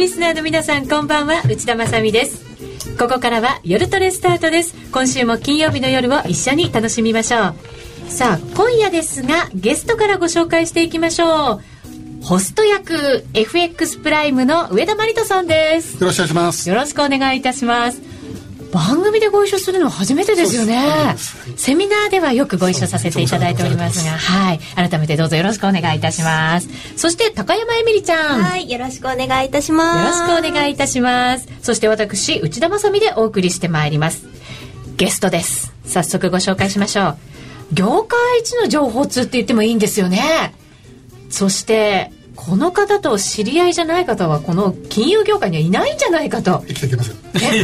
リスナーの皆さんこんばんは。内田まさです。ここからは夜トレスタートです。今週も金曜日の夜を一緒に楽しみましょう。さあ今夜ですがゲストからご紹介していきましょう。ホスト役 FX プライムの上田真理人さんです。よろしくお願いします。よろしくお願いいたします番組でご一緒するのは初めてですよね。セミナーではよくご一緒させていただいておりますが。はい。改めてどうぞよろしくお願いいたします。そして高山えみりちゃん。はいよろしくお願いいたします。よろしくお願いいたします。そして私内田まさみでお送りしてまいります。ゲストです。早速ご紹介しましょう。業界一の情報通って言ってもいいんですよね。そしてこの方と知り合いじゃない方はこの金融業界にはいないんじゃないかと。生きてきますよ。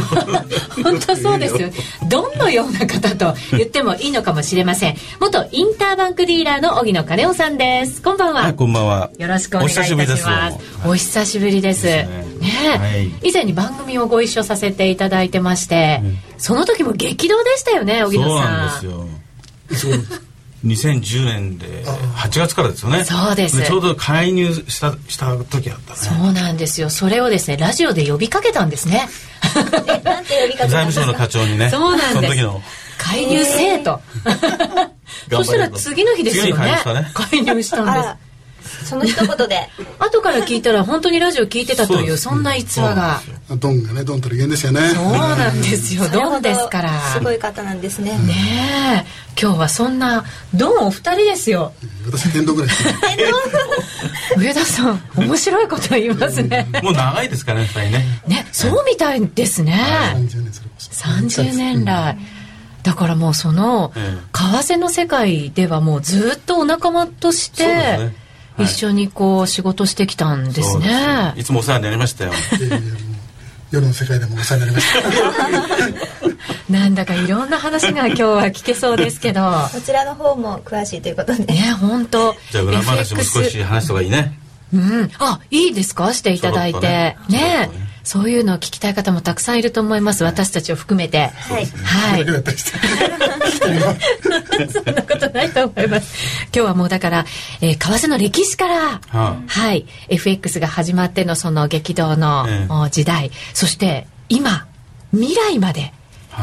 本当そうですよ。どのような方と言ってもいいのかもしれません。元インターバンクディーラーの荻野金夫さんです。こんばんは、はい、こんばんは。よろしくお願いいたします。お久しぶりですねね、はい、以前に番組をご一緒させていただいてまして、うん、その時も激動でしたよね荻野さん。そうなんですよ2010年で8月からですよね。そうです。ちょうど介入したした時だったね。そうなんですよ。それをですねラジオで呼びかけたんですね。なんて呼びかけ財務省の課長にねそうなんです。介入せえと。そしたら次の日ですよね。介入したんですその一言で。後から聞いたら本当にラジオ聞いてたというそんな逸話が。ドンがねドンたる言ですよね。そうなんですよ。ドンです。からすごい方なんですね。ね今日はそんなドンお二人ですよ。私天童ぐらい 上田さん面白いこと言いますね。もう長いですからね二人ね。ねそうみたいですね。30年それこそ30年来、だからもうその為替の世界ではもうずっとお仲間として、一緒にこう仕事してきたんですね。いつもお世話になりましたよ。夜の世界でもお世話になりました。なんだかいろんな話が今日は聞けそうですけど。こちらの方も詳しいということで。ね、本当。じゃあ裏話も少し話した方がいいね。うん、あ、いいですか？していただいて。ねねそういうのを聞きたい方もたくさんいると思います。私たちを含めて。はい。はい。そんなことないと思います。今日はもうだから、えー、為替の歴史から、はあ、はい、FX が始まってのその激動の、えー、時代、そして今、未来まで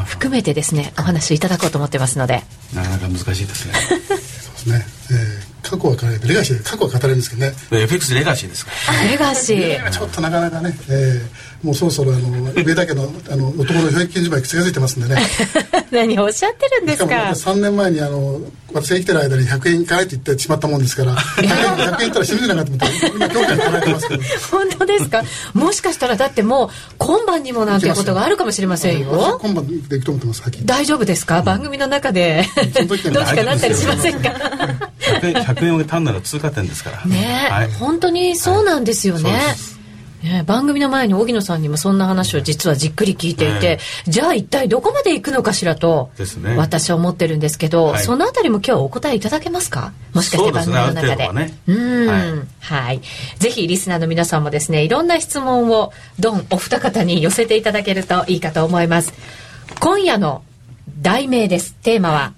含めてですね、お話いただこうと思ってますので。なかなか難しいですね。そうですね。えー過去は語れレガシー過去は語れるんですけどね FX レガシーですかレガシーちょっとなかなかね、えー、もうそろそろあの上田家のあの男の平均寿命気が付いてますんでね。何をおっしゃってるんですか？しかも3年前にあの私が生きてる間に100円いかないって言ってしまったもんですから100円 ,100 円いったら死ぬじゃないかと思って今今日から考えてますけど。本当ですか？もしかしたらだってもう今晩にもなんていうことがあるかもしれませんよ。今晩でいくと思ってます大丈夫ですか、番組の中で。どうにかなったりしませんか？100, 100円を単なる通過点ですから。ね、はい、本当にそうなんですよね、はいね、番組の前に荻野さんにもそんな話を実はじっくり聞いていて、じゃあ一体どこまで行くのかしらと、ね、私は思ってるんですけど、はい、そのあたりも今日お答えいただけますか？もしかして番組の中で。ね、うん、はい、はい。ぜひリスナーの皆さんもですね、いろんな質問をドンお二方に寄せていただけるといいかと思います。今夜の題名です。テーマは、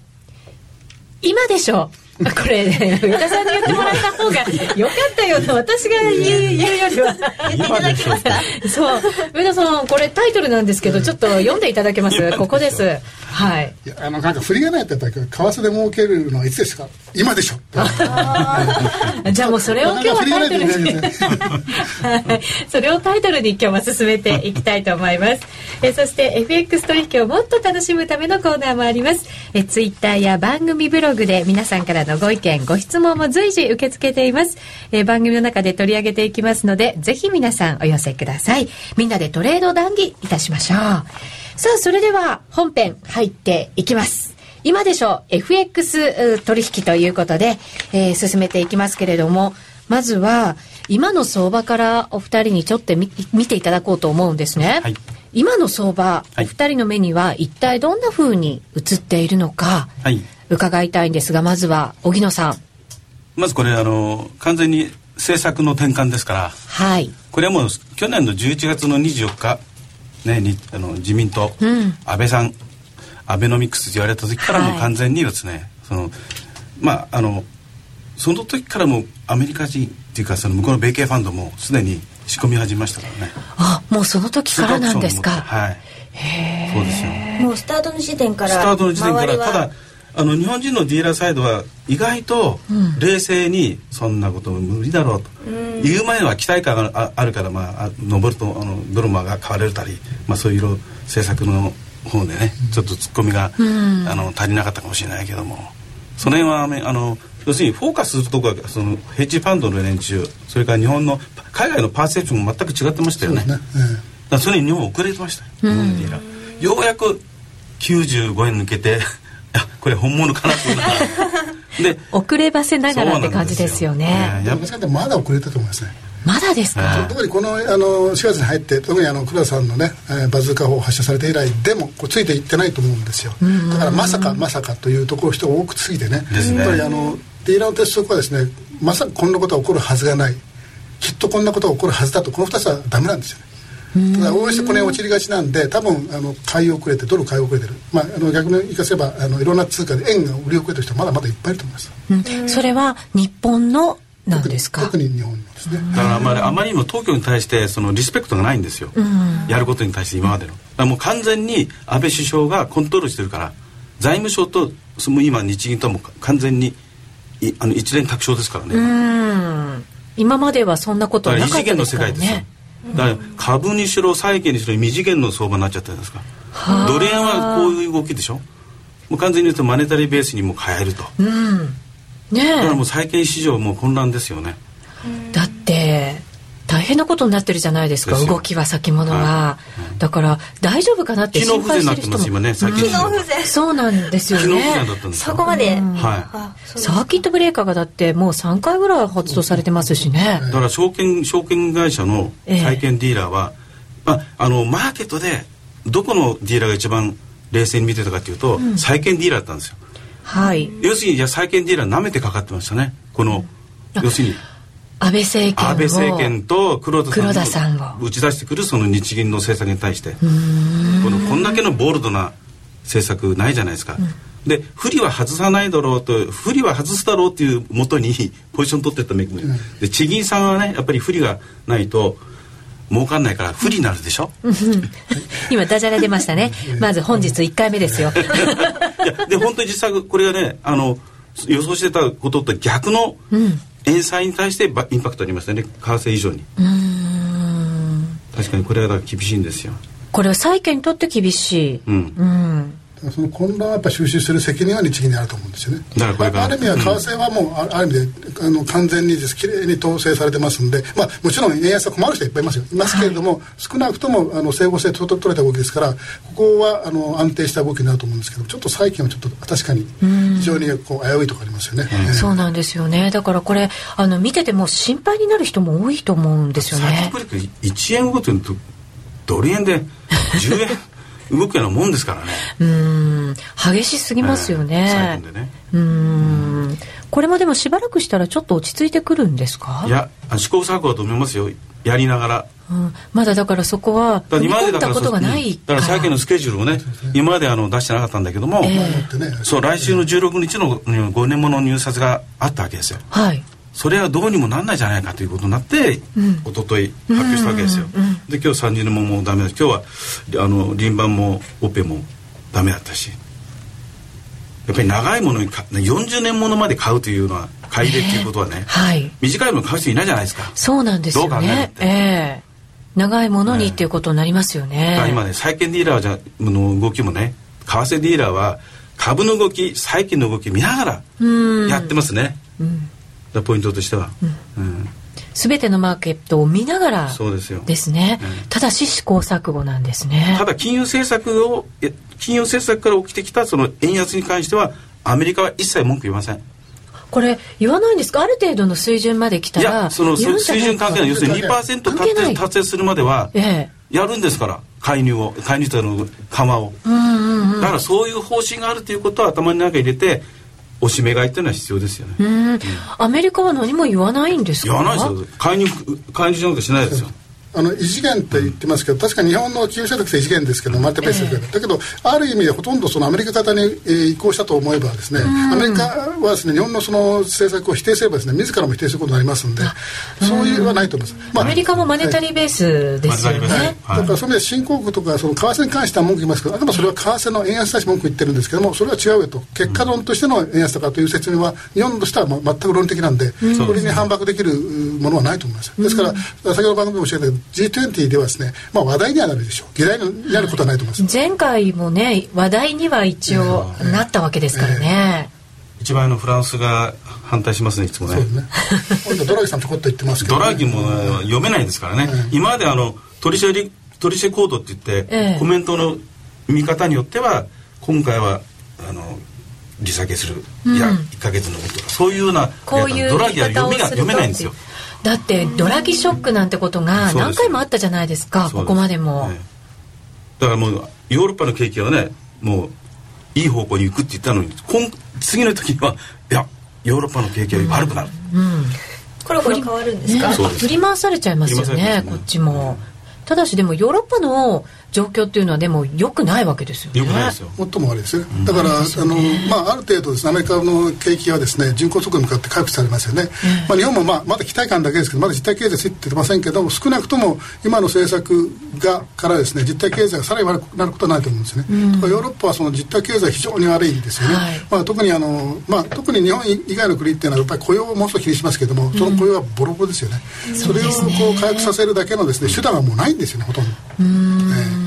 今でしょう これ、ね、上田さんに言ってもらった方がよかったよと私が言う言うよりは。言っていただけますか？そう。上田さんこれタイトルなんですけどちょっと読んでいただけます？ここです。はい。いやあのなんか振りがないって言ったら為替で儲けるのはいつですか？今でしょ。じゃあもうそれを今日はタイトルに、はい、それをタイトルに今日は進めていきたいと思います。えそして FX 取引をもっと楽しむためのコーナーもあります。えツイッターや番組ブログで皆さんからのご意見ご質問も随時受け付けています。え番組の中で取り上げていきますのでぜひ皆さんお寄せください。みんなでトレード談義いたしましょう。さあそれでは本編入っていきます。今でしょう FX 取引ということで、えー、進めていきますけれどもまずは今の相場からお二人にちょっと見ていただこうと思うんですね、はい、今の相場、お二人の目には一体どんなふうに映っているのか、はい、伺いたいんですがまずは荻野さん。まずこれあの完全に政策の転換ですから、はい、これはもう去年の11月の24日、ね、にあの自民党、うん、安倍さんアベノミクスと言われた時からも完全にですね、はい、そのまああのその時からもアメリカ人っていうかその向こうの米系ファンドもすでに仕込み始めましたからね。あもうその時からなんですか。はい。そうですよ。もうスタートの時点からスタートの時点か周りはらただあの日本人のディーラーサイドは意外と冷静にそんなこと無理だろうと、言う前は期待感がああるから、まあ、あ登るとあのドルマが買われたり、まあ、そういう色政策の方でねちょっとツッコミが、あの足りなかったかもしれないけども。その辺はねあの要するにフォーカスするところがそのヘッジファンドの連中それから日本の海外のパーセプションも全く違ってましたよね。そね。えだからそれに日本遅れてました。よ、日本のディーラー。ようやく95円抜けてあこれ本物かなと思いながらで遅ればせながらって感じですよね。えそうなんですよ。私なんてまだ遅れたと思いますね。まだですか、はい。特にこのあの4月に入って特にあの倉さんのね、えーバズーカ砲を発射されて以来でもこうついていってないと思うんですよ。だからまさかまさかというところ人が多くついてねですね。やっぱりあのディーラーの鉄則はですねまさかこんなことが起こるはずがない。きっとこんなことが起こるはずだとこの2つはダメなんですよね。だから応援してこれに陥りがちなんで多分あの買い遅れてドル買い遅れてる、まあ、あの逆に言いかせばあのいろんな通貨で円が売り遅れてる人はまだまだいっぱいいると思います。うん。それは日本のなんですか？特に日本のですね、だからあまりあまりにも東京に対してそのリスペクトがないんですよ、やることに対して今までの。だからもう完全に安倍首相がコントロールしてるから財務省とその今日銀とも完全にいあの一連卓勝ですからね、うん。今まではそんなことだから異次元のはなかったです世界ですよ。からねだから株にしろ債券にしろ未次元の相場になっちゃったじゃないですか。ドル円はこういう動きでしょ？もう完全に言うとマネタリーベースにもう変えると。うん。ねだからもえう債券市場もう混乱ですよね。だって大変なことになってるじゃないですか動きは先物は、はだから大丈夫かなって心配してる人になってます今もね機能不全。そうなんですよ機能不全だねったんですよ。そこまで、はい。サーキットブレーカーがだってもう3回ぐらい発動されてますしね、だから証券証券会社の債券ディーラーは、まあ、あのマーケットでどこのディーラーが一番冷静に見てたかというと、債券ディーラーだったんですよ。はい。要するにじゃあ債券ディーラー舐めてかかってましたね。この、要するに安倍政権を安倍政権と黒田さんを。打ち出してくるその日銀の政策に対して。このこんだけのボールドな政策ないじゃないですか、で不利は外さないだろうと不利は外すだろうっていうもとに ポジション取ってっためくで地銀さんはねやっぱり不利がないと儲かんないから不利になるでしょ、今ダジャレ出ましたね。まず本日1回目ですよ。いやで本当に実際これがねあの予想してたことと逆の円債に対してばインパクトありましたね。為替以上に。確かにこれは厳しいんですよ。これは債券にとって厳しい、うん。うんその混乱をやっぱ収集する責任は日銀にあると思うんですよね。だからこれからあある意味は為替はもう、あある意味であの完全にです。きれいに統制されてますんで、まあ、もちろん円安は困る人はいっぱいいますよ。いますけれども、少なくともあの整合性とと取れた動きですからここはあの安定した動きになると思うんですけどちょっと最近はちょっと確かに非常にこう危ういところありますよね。ええ。そうなんですよね。だからこれあの見てても心配になる人も多いと思うんですよね。トブレーク1円ごとにとドル円で10円動くようなもんですからね。うん。激しすぎますよええ。ね最近でね。うん。これもでもしばらくしたらちょっと落ち着いてくるんですか？いやあ試行錯誤だと思いますよ。やりながら。うん、まだだからそこは踏み込んだことがないうんだから債券のスケジュールをね今まであの出してなかったんだけども、ええ。だってねそう来週の16日のうん5年もの入札があったわけですよ。はいそれはどうにもなんないじゃないかということになって、ん。一昨日発表したわけですよ、で今日30年ももうダメだし今日はあの輪番もオペもダメだったしやっぱり長いものにか40年ものまで買うというのは買い入れっていうことはね、はい。短いもの買う人いないじゃないですか。そうなんですよね。て。ええ。長いものにっていうことになりますよね、今ね債券ディーラーじゃの動きもね為替ディーラーは株の動き債券の動き見ながらうん。やってますね、だからポイントとしては、うん。全てのマーケットを見ながらそうですよ。ですね。うん。ただし試行錯誤なんですね。ただ金融政策をえ金融政策から起きてきたその円安に関してはアメリカは一切文句言いません。これ言わないんですか？ある程度の水準まで来たいらやその水準関係ない。要するに2%関達成達成するまではええ。やるんですから介入を介入というの緩和を。うんうんうん。だからそういう方針があるということを頭に中に入れておしめ買いっていうのは必要ですよね。うん。アメリカは何も言わないんですか？言わないですよ。介入介入しなくてしないですよあの異次元って言ってますけど、確かに日本の企業所得って異次元ですけどマルティペースだけど、ある意味でほとんどそのアメリカ型に、えー、移行したと思えばですね、アメリカはですね日本のその政策を否定すればですね自らも否定することになりますんで、そういうはないと思います、まあ、アメリカもマネタリーベースですよね、はい、だからそういう意味で新興国とかその為替に関しては文句言いますけどあくまでそれは為替の円安に対して文句言ってるんですけどもそれは違うよと。結果論としての円安とかという説明は日本としては全く論理的なんで、これに反駁できるものはないと思います。ですから先ほど番組でもおっしゃったけど G20 ではですね、まあ、話題にはなるでしょう。議題になることはないと思います。前回もね話題には一応なったわけですからね、えー、一番のフランスが反対しますねいつもね。ね。ドラギさんちょこっと言ってますけど、ね、ドラギも読めないですからね、えー、今まであの取り締取り締コードって言って、えー、コメントの見方によっては今回はあの利下げする、うん、いや1か月のこととかそういうようなこういうドラギは読みが読めないんですよだってドラギショックなんてことが何回もあったじゃないですかここまでも、ね、だからもうヨーロッパの景気はねもういい方向に行くって言ったのに今次の時にはいやヨーロッパの景気は悪くなる、うん、うん、これこれ変わるんですか、ね、振り回されちゃいますよね、ね、こっちも。ただしでもヨーロッパの状況っていうのはでも良くないわけですよね。良くないですよ。最も悪いですね。だから、あのまあある程度ですねアメリカの景気はですね人口速度に向かって回復されますよね。まあ日本もまあまだ期待感だけですけどまだ実体経済ついてませんけど少なくとも今の政策がからですね実体経済がさらに悪くなることはないと思うんですね。とかヨーロッパはその実体経済非常に悪いんですよね。まあ特にあのまあ特に日本以外の国っていうのはやっぱり雇用をもう少し気にしますけども、その雇用はボロボロですよね。それをこう回復させるだけのですね手段はもうないんですよねほとんど。うん。えー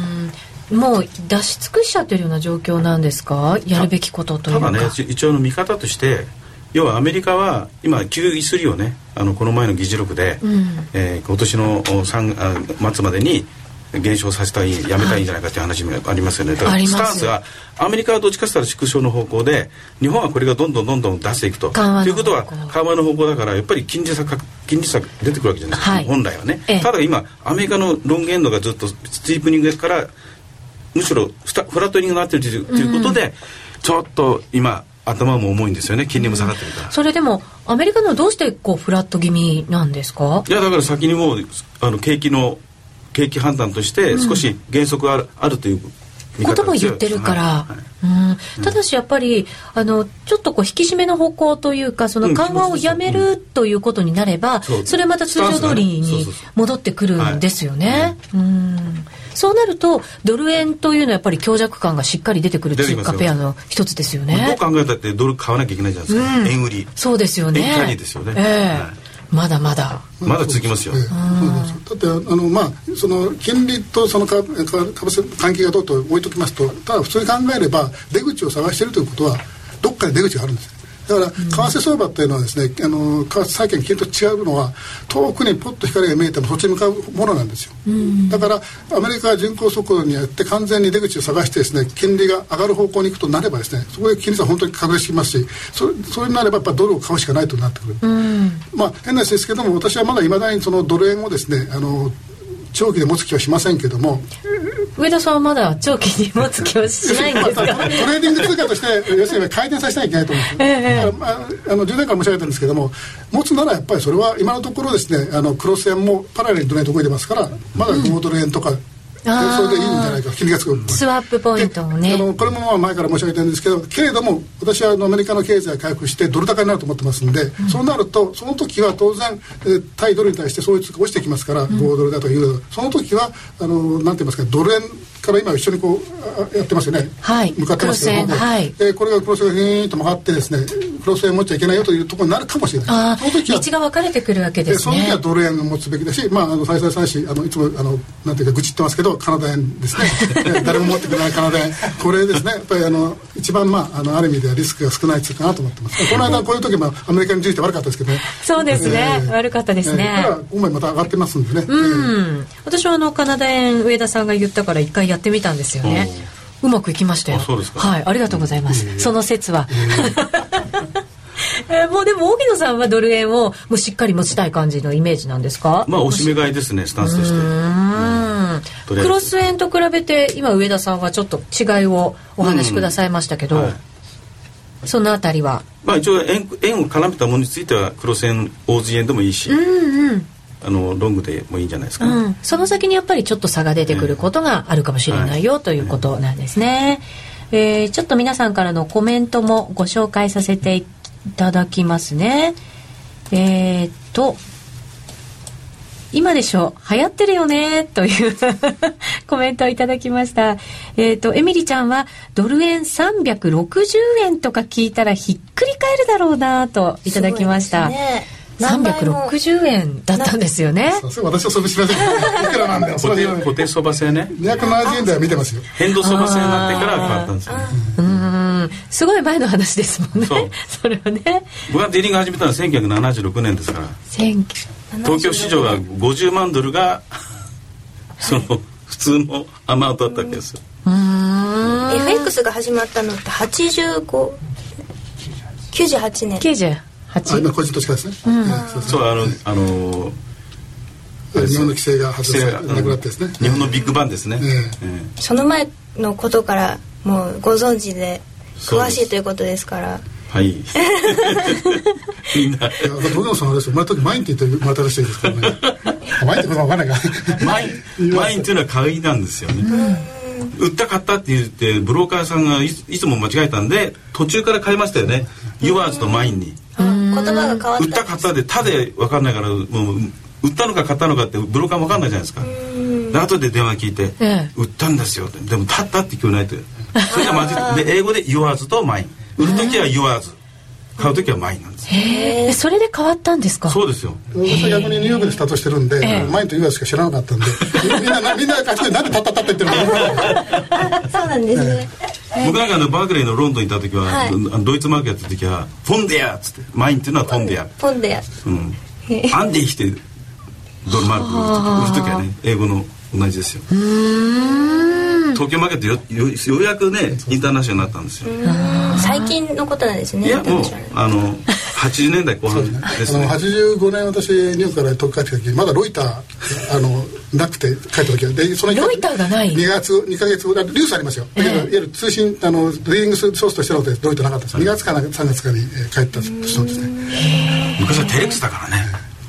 もう出し尽くしちゃってるような状況なんですか？やるべきことというか。ただね一応の見方として要はアメリカは今 QE3 をね。あのこの前の議事録で、うん、えー、今年の3あ末までに減少させたいやめたいんじゃないかっていう話もありますよね、だからスタンスがアメリカはどっちかというと縮小の方向で日本はこれがどんどんどんどん出していくと。ということは緩和の方向だからやっぱり金利差金利差出てくるわけじゃない。ですか、はい、本来はね、ただ今アメリカのロングエンドがずっとスティープニングからむしろフラットニングになってるということで、うん、ちょっと今頭も重いんですよね。金利も下がってるから、うん、それでもアメリカのはどうしてこうフラット気味なんですか？いやだから先にもうあの景気の景気判断として少し減速ある,、あるということも言ってるから、はいはい、うん、ただしやっぱりあのちょっとこう引き締めの方向というかその緩和をやめるということになれば、それまた通常通りに戻ってくるんですよね。うんそうなるとドル円というのはやっぱり強弱感がしっかり出てくる通貨ペアの一つですよね。どう考えたってドル買わなきゃいけないじゃないですか。うん、円売り。そうですよね。円ですよね。えーはいまだまだまだ続きますよ。だってあのまあその金利とその株為関係がどうと置いときますと、ただ普通に考えれば出口を探しているということはどっかで出口があるんです。だから為替相場っていうのはですね、あの為替債券金と違うのは遠くにポッと光が見えてもそっちに向かうものなんですよ、だからアメリカは人口速度によって完全に出口を探してですね金利が上がる方向に行くとなればですねそこで金利差本当に拡大してきますしそそれになればやっぱドルを買うしかないとなってくる、まあ変な話ですけども私はまだいまだにそのドル円をですねあの長期で持つ気はしませんけども。上田さんはまだ長期に持つ気はしないんですか？トレーディング通貨として要するに回転させなきゃいけないと思うんです、えー、まあ、あの10年間申し上げたんですけども持つならやっぱりそれは今のところですねあのクロス円もパラレルドル円動いてますからまだ豪ドル円とか、うんそれでいいんじゃないか金利がつくスワップポイントもね。あのこれもまあ前から申し上げてるんですけどけれども私はあのアメリカの経済が回復してドル高になると思ってますんで、うん、そうなるとその時は当然、えー、対ドルに対してそういう通貨落ちてきますから、うん、豪ドルだとかユーロその時はあのなんて言いますかドル円から今一緒にこうやってますよね、はい、向かってますけど、はい、えー、これがクロスがヒーンと曲がってですねクロス円持っちゃいけないよというところになるかもしれない。その時は道が分かれてくるわけですね。その時はドル円を持つべきだしまああの再々再四あのいつもあのなんていうか愚痴ってますけどカナダ円ですね。誰も持ってくれないカナダ円。これですねやっぱりあの一番まああのある意味ではリスクが少ないつうかなと思ってます。この間こういう時もアメリカについて悪かったですけどね。そうですね、えー、悪かったですね、えー、今回また上がってますんでね。うん、私はあのカナダ円上田さんが言ったから一回やってみたんですよね。うまくいきましたよ。はいありがとうございます、えー、その説は、えー、もうでも荻野さんはドル円をもうしっかり持ちたい感じのイメージなんですか？まあおしめ買いですねスタンスとして。クロス円と比べて今上田さんはちょっと違いをお話しくださいましたけど、うん。はい、そのあたりは。まあ一応円円を絡めたものについてはクロス円大津円でもいいし、うんうんあのロングでもいいんじゃないですか、うん、その先にやっぱりちょっと差が出てくることがあるかもしれないよ、ということなんですね、えーちょっと皆さんからのコメントもご紹介させていただきますね。えーっと今でしょ？流行ってるよね？という コメントをいただきました。えーっとエミリちゃんはドル円360円とか聞いたらひっくり返るだろうなといただきました、ね三百六十円だったんですよね。私はそれ知らない。いくらなんだよ固定固定相場制ね。二百七十円台は見てますよ。変動相場制になってから変わったんですよ、すごい前の話ですもんね。そ れはね。僕がディーリング始めたのは千九百七十六年ですから。東京市場が五十万ドルがその普通のアマートだったわけですよ。うん。FX が始まったのって八十五九十八年。九十。8個人投資家ですね、そうあのあの日本の規制が発生なくなってですね日本のビッグバンですね、その前のことからもうご存知で詳しいということですからはい。みんな。僕もそのあれです。まれ時 mine って言って生またらしいですからね。mine ってことわかんないか。 mine、mine っていうのは鍵なんですよね。売った買ったって言ってブローカーさんがいつも間違えたんで途中から買いましたよね。 yours と mine に。言葉が変わった売った買ったで他で分かんないからもう売ったのか買ったのかってブローカーも分かんないじゃないですか。で後で電話聞いてええ「売ったんですよ」ってでも「たった」って聞こえないとそれが混じってで英語で「yours」と「mine」売る時は「yours」買う時は「マイン」なんです。よへえそれで変わったんですか？そうですよ。私は逆にニューヨークでスタートしてるんで、ええ。マインとユアしか知らなかったんでみんななみんなあっちでなんでタッタッタって言ってるのか そうなんですね僕なんかあのバークレーのロンドンにいた時は、はい。ドイツマーケットの時は「フォンデア」っつってマインっていうのは「フォンデア」ポンでやうん、アンディしてドルマーク売る時はね英語の同じですよ。東京マーケットよよようやくねインターナショナルになったんですよ。最近のことなんですねいやもうあの80年代後半ですあのね85年私ニューヨークから東京帰ってきた時まだロイターあのなくて帰った時は。でそのロイターがない。2月2か月後リュースありますよ。だけど、いわゆる通信あのリーディングソースとしてのでロイターなかったです。2月かな3月かにえー帰った人ですね。昔はテレックスだからね。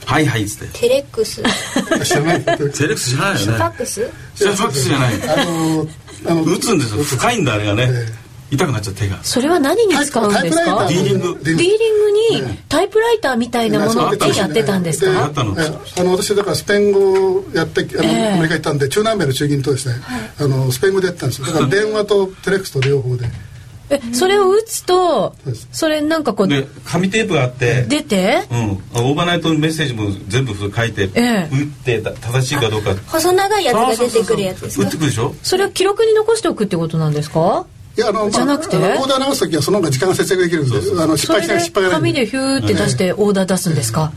はいはいっつって。テレックス。フ知らない。テレックス知らないよね。ァックス？ファックスじゃない。あのあの打つんですよ。深いんだあれがね。え痛くなっちゃう手が。それは何に使うんですか？ディーリング。ディーリングにタイプライターみたいなものでやってたんですか？あったの。えあの私だからスペイン語をやってあの、ええ。アメリカ行ったんで中南米の中銀とですね、あのスペイン語でやってたんですよ。だから電話とテレックスと両方で。えそれを打つとそれなんかこうで紙テープがあって出て？うん、オーバーナイトメッセージも全部書いて、ええ。打ってた正しいかどうか。細長いやつが出てくるやつですか打ってくるでしょ？それを記録に残しておくってことなんですか？いやあの、じゃなくて？オーダー直す時はその方が時間が節約できるんであの失敗しない失敗でがない。紙でヒューって出してオーダー出すんですか？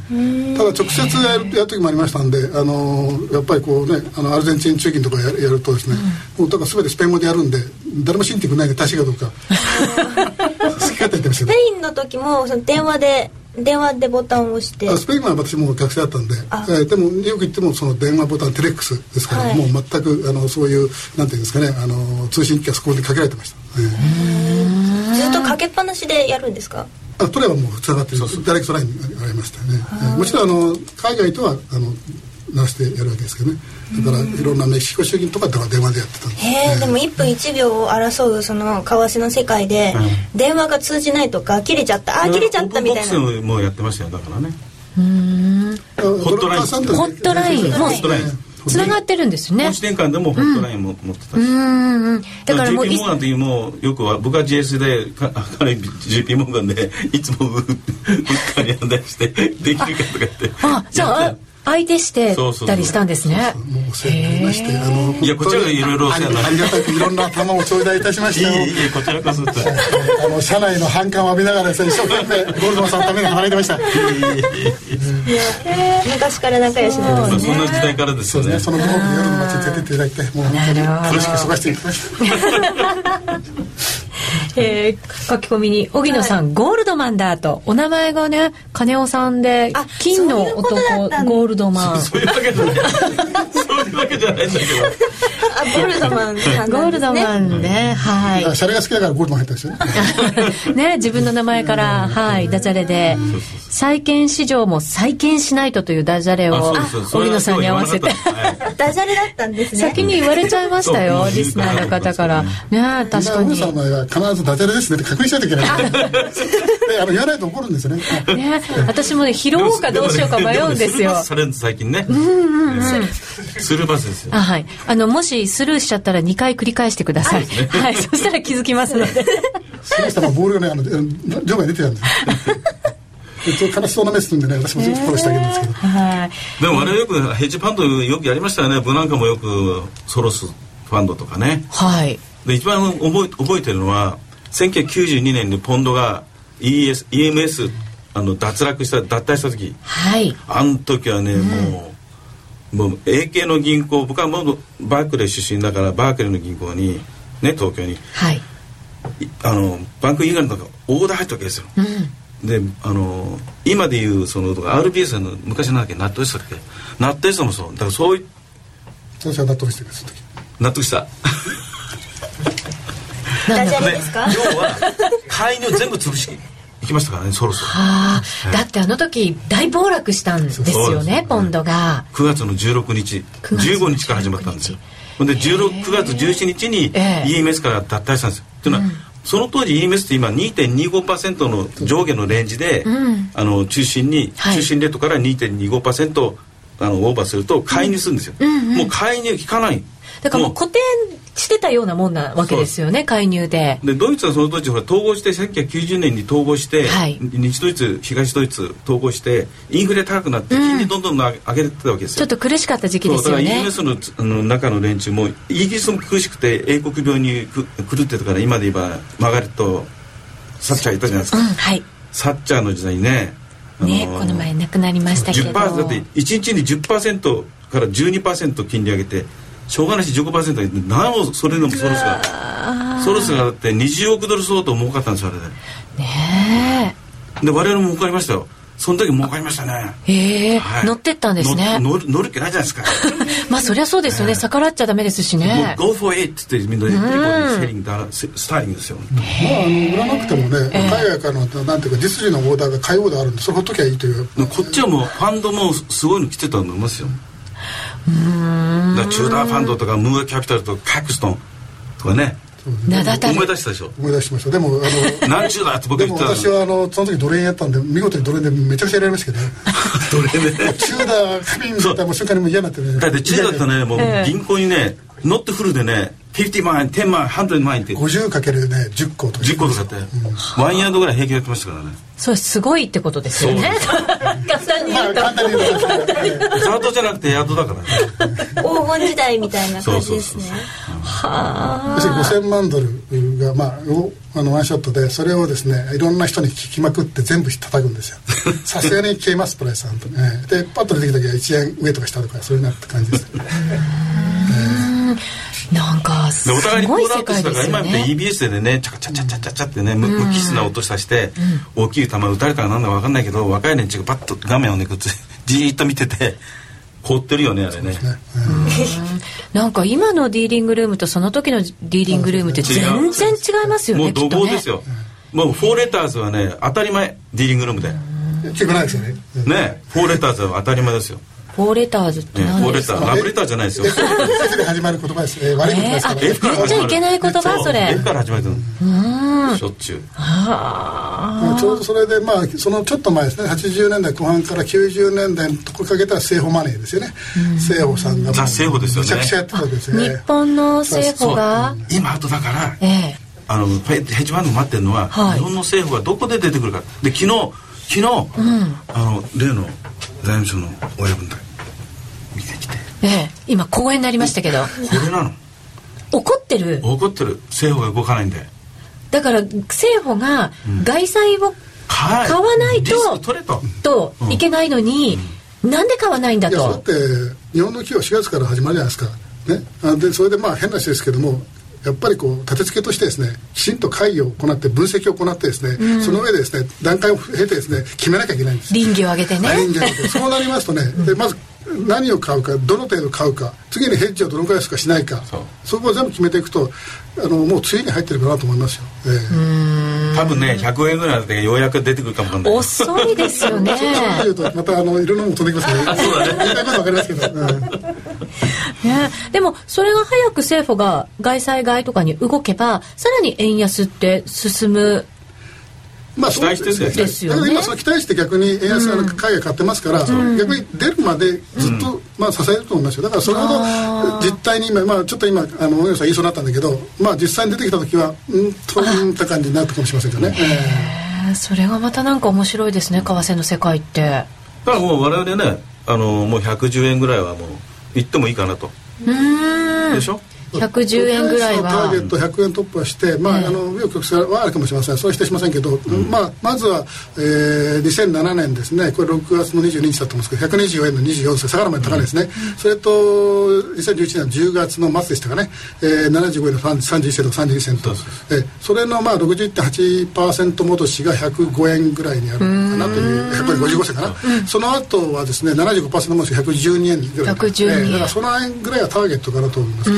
ただ直接やるやる時もありましたんであのやっぱりこうねあのアルゼンチン中銀とかややるとですね、もうだから全てスペイン語でやるんで誰も信じてくれないんで正しいかどうか。好き勝手言ってますけど。スペインの時もその電話で電話でボタンを押して。あスペインは私も学生だったんで、あ。えーでもよく言ってもその電話ボタンテレックスですから、はい。もう全くあのそういうなんていうんですかねあの通信機はそこでかけられてました、えー。ずっとかけっぱなしでやるんですか？あ取ればもうつながってる。ダイレクトラインがありましたよね、えーもちろんあの海外とはあの鳴らしてやるわけですけどね。だからいろんなメキシコ主義とかでは電話でやってたんですへえでも1分1秒を争うその為替の世界で電話が通じないとか切れちゃったあ切れちゃったみたいな。ボックスもやってましたよだからね。ホットライン。ホットライン。ホットライン。つながってるんですね。本支店間でもホットラインも持ってたし、うん。うんだからもう JP モーガンの時もよくは僕は GS でか彼 JP モーガンでいつもううっかりやんだりしてできるかとか言ってあじゃあ相手してたりしたんですね。もうお世話になりましてあのいやこちらがいろいろお世話になりありがたくいろんな玉を頂戴いたしましたよ。いいいいこちらこそ。あの社内の反感を浴びながらですね一生懸命 ゴールドマンさんのために働いてました。昔から仲良しなんですそんな時代からですよね。そのご褒美で夜の街に連れていただいてもう本当に苦しく過ごしていきました えー書き込みに荻野さんゴールドマンだとお名前がね金尾さんであ金の男ったんだ。ゴールドマン。そういうわけじゃない。そういうわけじゃないんだけど。あゴールドマンさんゴールドマンね、はい。シャレが好きだからゴールドマン入ったんですよね。ね、自分の名前から、はい、ダジャレで、債券市場も再建しないとというダジャレを荻野さんに合わせて。ダジャレだったんですね。先に言われちゃいましたよ、リスナーの方から。ね、確かに。皆さんの場合は必ずダジャレですねって確認しないといけないで あの言わないと怒るんですよねね、私もね、拾おうかどうしようか迷うんですよ。される最近ねスルーパスですよあはい、あのもしスルーしちゃったら2回繰り返してください。はい、そしたら気づきますので。その人もボールがねあの場外に出てたんですよでちょっと悲しそうな目するんでね私もずっとフォローしてあげるんですけどはい。でもあれよくヘッジファンドよくやりましたよねブナンカもよくソロスファンドとかねはい。で一番覚え覚えてるのは1992年にポンドが ES EMS あの脱落した脱退した時。はい。あの時はね、もうもう A 系の銀行僕はもうバークレー出身だからバークレーの銀行にね東京に。はい。いあのバンクイングランドとかオーダー入ったわけですよ、うん。であの今でいうその RBS の昔なんだっけナットエストだっけナットエストもそう。だからそういう私は納得してるんですその時。納得したダジャレでですか？要は介入全部潰しいきましたからねそろそろ。はあ、だってあの時大暴落したんですよね、ポンドが。9月の16日9月15日。から始まったんですよ。ほんで16 9月17日にええ。EMS から脱退したんですよ。っていうのは、その当時 EMS って今2.25%の上下のレンジで、うん。あの中心に、はい。中心レートから2.25%あのオーバーすると介入するんですよ、もう介入効かない。だからもうも固定してたようなもんなわけですよね、介入で。うでドイツはその当時ほら統合して1990年に統合して、はい西ドイツ東ドイツ統合してインフレ高くなって金利どんどん上げてたわけですよ、ちょっと苦しかった時期ですよね。だから EMS のつあの中の連中もイギリスも苦しくて英国病にく狂ってたから今で言えばマーガレット・サッチャーいたじゃないですか、うん、はい。サッチャーの時代にねあね、この前亡くなりましたけど。10%だって1日に10%から12%金利上げてしょうがないし15%上げて何をそれでもソロスがソロスがだって20億ドル相当儲かったんですよあれで。ねで我々も儲かりましたよ。その時儲かりましたね。え。え。えはい。乗ってったんですね。の乗る乗るっけないじゃないですか。まあそりゃそうですよね。逆らっちゃダメですしね。もう Go for it って言ってみんなでセリングだススターリングですよ、まああの売らなくてもね、海外からのなんていうか実需のオーダーが買いオーダーあるんでそれほっときゃいいという。でこっちはもうファンドもすごいの来てたと思いますよ。だからチューダーファンドとかムーアキャピタルとかカクストンとかね。名だたる。思い。出したでしょ？思い出しました。でもあの何十だって僕で言ってたも私はあのその時ドル円やったんで見事にドル円でめちゃくちゃやられましたけどね。どれで。チューダーカビンみたいなもう瞬間にもう嫌になってね。だってチューダーってねもうええ。銀行にねノットフルでね50万円10万円100万円って 50× ね10個とか。10個とかって。ワンヤードぐらい平気でやってましたからね。そう、すごいってことですよね。簡単にま言うと。あ 簡単に言うと。ードじゃなくてヤードだからね黄金時代みたいな感じですね。は要するに5000万ドルが、まあ、をあのワンショットでそれをですねいろんな人に聞きまくって全部叩くんですよ。さすがに消えますプライスは本当に、ええ。でパッと出てきた時は1円上とか下とかそういうなって感じですなんか、すでお互いにコごいールアウトしたから今ってよね。EBS でねチャカチャチャチャチャチャってね無無機質な音さして大きい球打たれたかなんだか分かんないけど若い連中がパッと画面をねこっち じーっと見てて凍ってるよねあれね。ね。なんか今のディーリングルームとその時のディーリングルームって全然違いますよね、もう怒。号ですよ。もうフォーレターズはね当たり前ディーリングルームで。うん。結構ないですよね。ねフォーレターズは当たり前ですよ、フォーレターズってね、フォーレ何ですかターラブレターじゃないですよ。F で始まる言葉です、えー悪い言葉ですか？ら、えーか言っちゃいけない言葉？それ。F から始まるのしょっちゅう。あ。ちょうどそれでまあそのちょっと前ですね。80年代後半から90年代のところかけたら政府マネーですよね。政府さんがザ政府ですよね。めちゃくちゃやってたわけですー日よね本の政府が、今あとだからええ。あのヘッジファンド待ってるのは、はい。日本の政府がどこで出てくるか。で昨日昨日、あの例の財務省の親分だ見てきて。ええ今公演になりましたけど。これなの？怒ってる？怒ってる。政府が動かないんで。だから政府が外債を買買わないとリスク取れと。といけないのに、なんで買わないんだと。いやだって日本の企業4月から始まるじゃないですかね。あでそれでまあ変な話ですけどもやっぱりこう立て付けとしてですねきちんと会議を行って分析を行ってですね、その上でですね段階を経てですね決めなきゃいけないんですよ。倫理を上げてね。はいいいんじゃないかそうなりますとねでまず何を買うかどの程度買うか次にヘッジをどのくらいしかしないかそこを全部決めていくとあのもう次に入ってるかなと思いますよ、えー、多分ね100円ぐらいでようやく出てくるかもしれない遅いですよね。そういうとまたあのいろんなもの飛んできますけど そうだね。言いたいこと分かりますけど、うん。ね、でもそれが早く政府が外債買いとかに動けばさらに円安って進むまあ、期待してるんですよね。今その期待して逆に円安が海外買ってますから、うん、逆に出るまでずっと、まあ、支えると思いますよ。だからそれほど実態に今、まあ、ちょっと今あの大野さん言いそうになったんだけど、まあ、実際に出てきた時はうんといった感じになったかもしれませんけどね。えー、それがまたなんか面白いですね為替の世界って。だからもう我々ねあのもう110円ぐらいはもう行ってもいいかなと。でしょ？110円ぐらいは。ターゲット100円突破して、まあ、あの右翼曲折はあるかもしれません。そうは否定しませんけど、うん、まあ、まずは、えー、2007年ですね。これ6月の22日だと思うんですけど124円の24銭。下がるまで高値ですね、うん、それと2011年10月の末でしたかね、えー、75円の31銭とか32銭と、えー、それのまあ61.8%戻しが105円ぐらいにあるかなという155銭かな、うん、その後はですね75%戻し112円ぐらい、112円、えー、だからその円ぐらいはターゲットかなと思います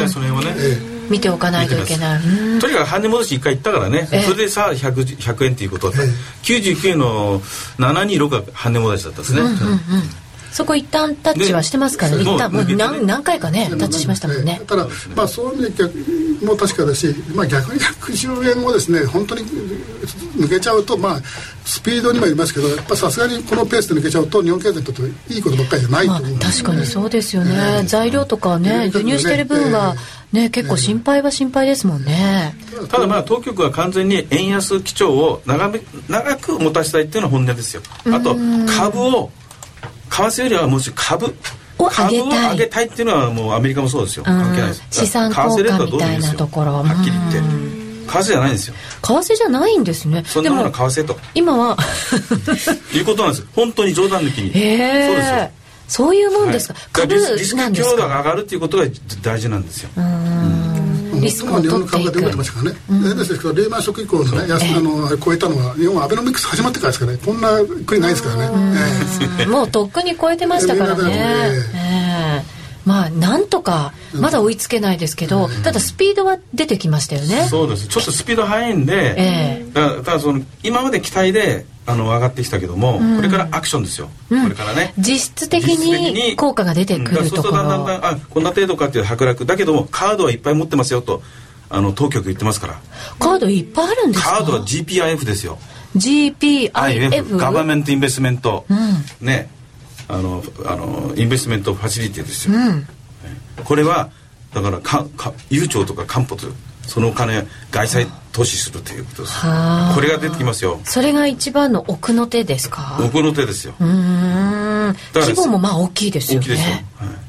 体その辺はね、えー、見ておかないといけない。とにかく半値戻し1回行ったからね、えー、それでさあ 100, 100円っていうことだった、え。ー、99円の726が半値戻しだったですね、うんうんうんそこ一旦タッチはしてますからね。一旦もう何何回かねタッチしましたもんね。ただまあそういう意味も確かだし、まあ、逆に110円をですね。本当に抜けちゃうとまあスピードにもよりますけどやっぱさすがにこのペースで抜けちゃうと日本経済にとっていいことばっかりじゃないと思う、まあ、確かにそうですよね、えー、材料とかね輸入してる分は、ね、結構心配は心配ですもんね、ただまあ当局は完全に円安基調を長め長く持たせたいっていうのは本音ですよ。あと株を為替よりはもし株を上げたい。上げたいっていうのはもうアメリカもそうですよ。関係ないです。資産効果みたいなところは。っきり言って。為替じゃないんですよ。為替じゃないんですね。そんなものは為替と。今は。いうことなんです。本当に冗談抜きに。へそうですよ。そういうもんですか、はい、株なんですか？リスク強度が上がるっていうことが大事なんですよリスクを取っていく。日本の株が出てましたからね、うん、ですけどリーマンショック以降のね安あの超えたのは日本はアベノミクス始まってからですからね。こんな国ないですからね、えー、もうとっくに超えてましたからね、えーまあなんとかまだ追いつけないですけど、うん、ただスピードは出てきましたよね。そうです。ちょっとスピード速いんで、えー、だただその今まで期待であの上がってきたけども、うん、これからアクションですよ、うん、これからね。実質的に効果が出てくるところ、だんだんだんあこんな程度かっていう剥落だけどもカードはいっぱい持ってますよとあの当局言ってますから。カードいっぱいあるんですか？カードは GPIF ですよ。GPIF ガバメントインベストメント、ねあのあのインベストメントファシリティですよ、これはだからかか悠長とか官報そのお金外債投資するということです。これが出てきますよ。それが一番の奥の手ですか？奥の手ですよ。うん。規模もまあ大きいですよね。大きいですよ、はい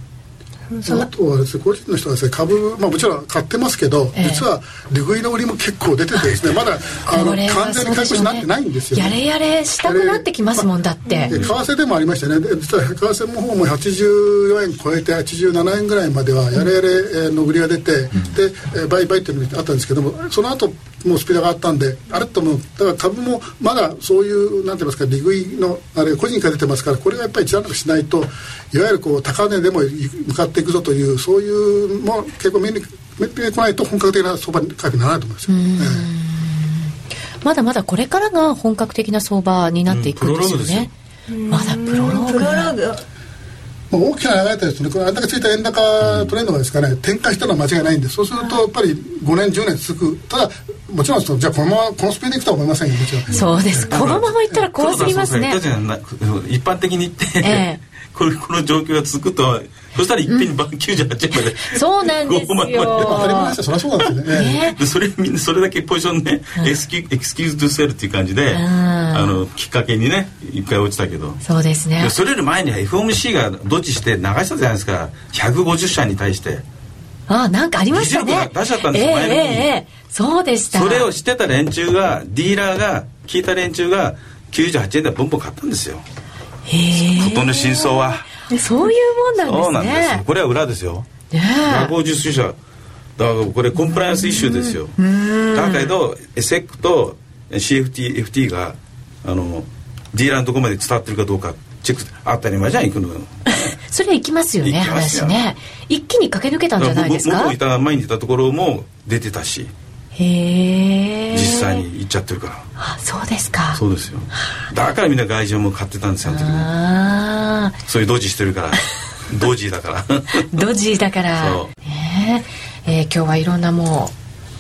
あとはですね個人の人はですね株、まあ、もちろん買ってますけど、えー、実は利食いの売りも結構出ててですね まだあの完全に回復しなってないんですよ、ね、やれやれしたくなってきますもんだって、為替でもありましたね実は為替の方も84円超えて87円ぐらいまではやれやれの売りが出て、うん、で売買っていうのがあったんですけどもその後もうスピードがあったんであれともだから株もまだそういうなんて言いますか利食いのあれ個人から出てますからこれがやっぱり一段落しないといわゆるこう高値でも向かっていくぞというそういうも結構目に目に来ないと本格的な相場価格にならないと思いますよ、えー、まだまだこれからが本格的な相場になっていくんですよね、うん、まだプロローグまあ、大きな流れたですねこれあれだけついた円高トレンドがですかね展開したのは間違いないんでそうするとやっぱり5年10年続く。ただもちろんじゃあこのままこのスピードでいくとは思いませんよもちろんそうですこのままいったら怖すぎますね一般的に言って、ええこれこの状況が続くとそしたらいっぺんに98円まで、そうなんですよ。当たり前ですよそりゃそうなんですよね。でそれみんなそれだけポジションね、エスキ excuse to sell っていう感じで、あのきっかけにね一回落ちたけど。そうですね。それより前に FOMC がどっちして流したじゃないですか。150社に対して。あなんかありましたね。出しちゃったんですよ、えー、前の日に、えー、そうでした。それを知ってた連中がディーラーが聞いた連中が98円でボンボン買ったんですよ事の真相は。そういうもんなんですね。そうなんですこれは裏ですよ。学校受者だからこれコンプライアンスイシューですよ。だけど SEC と CFT FT があのディーラーのとこまで伝わってるかどうかチェック当たり前じゃん行くの。それ行きますよね話ね。一気に駆け抜けたんじゃないですか？元いた前にいたところも出てたし。へえ実際に行っちゃってるからあそうですか。そうですよ。だからみんな外人も買ってたんですよあそういうドジしてるから。ドジだから。ドジだから。そう、ねえ。ー、今日はいろんなも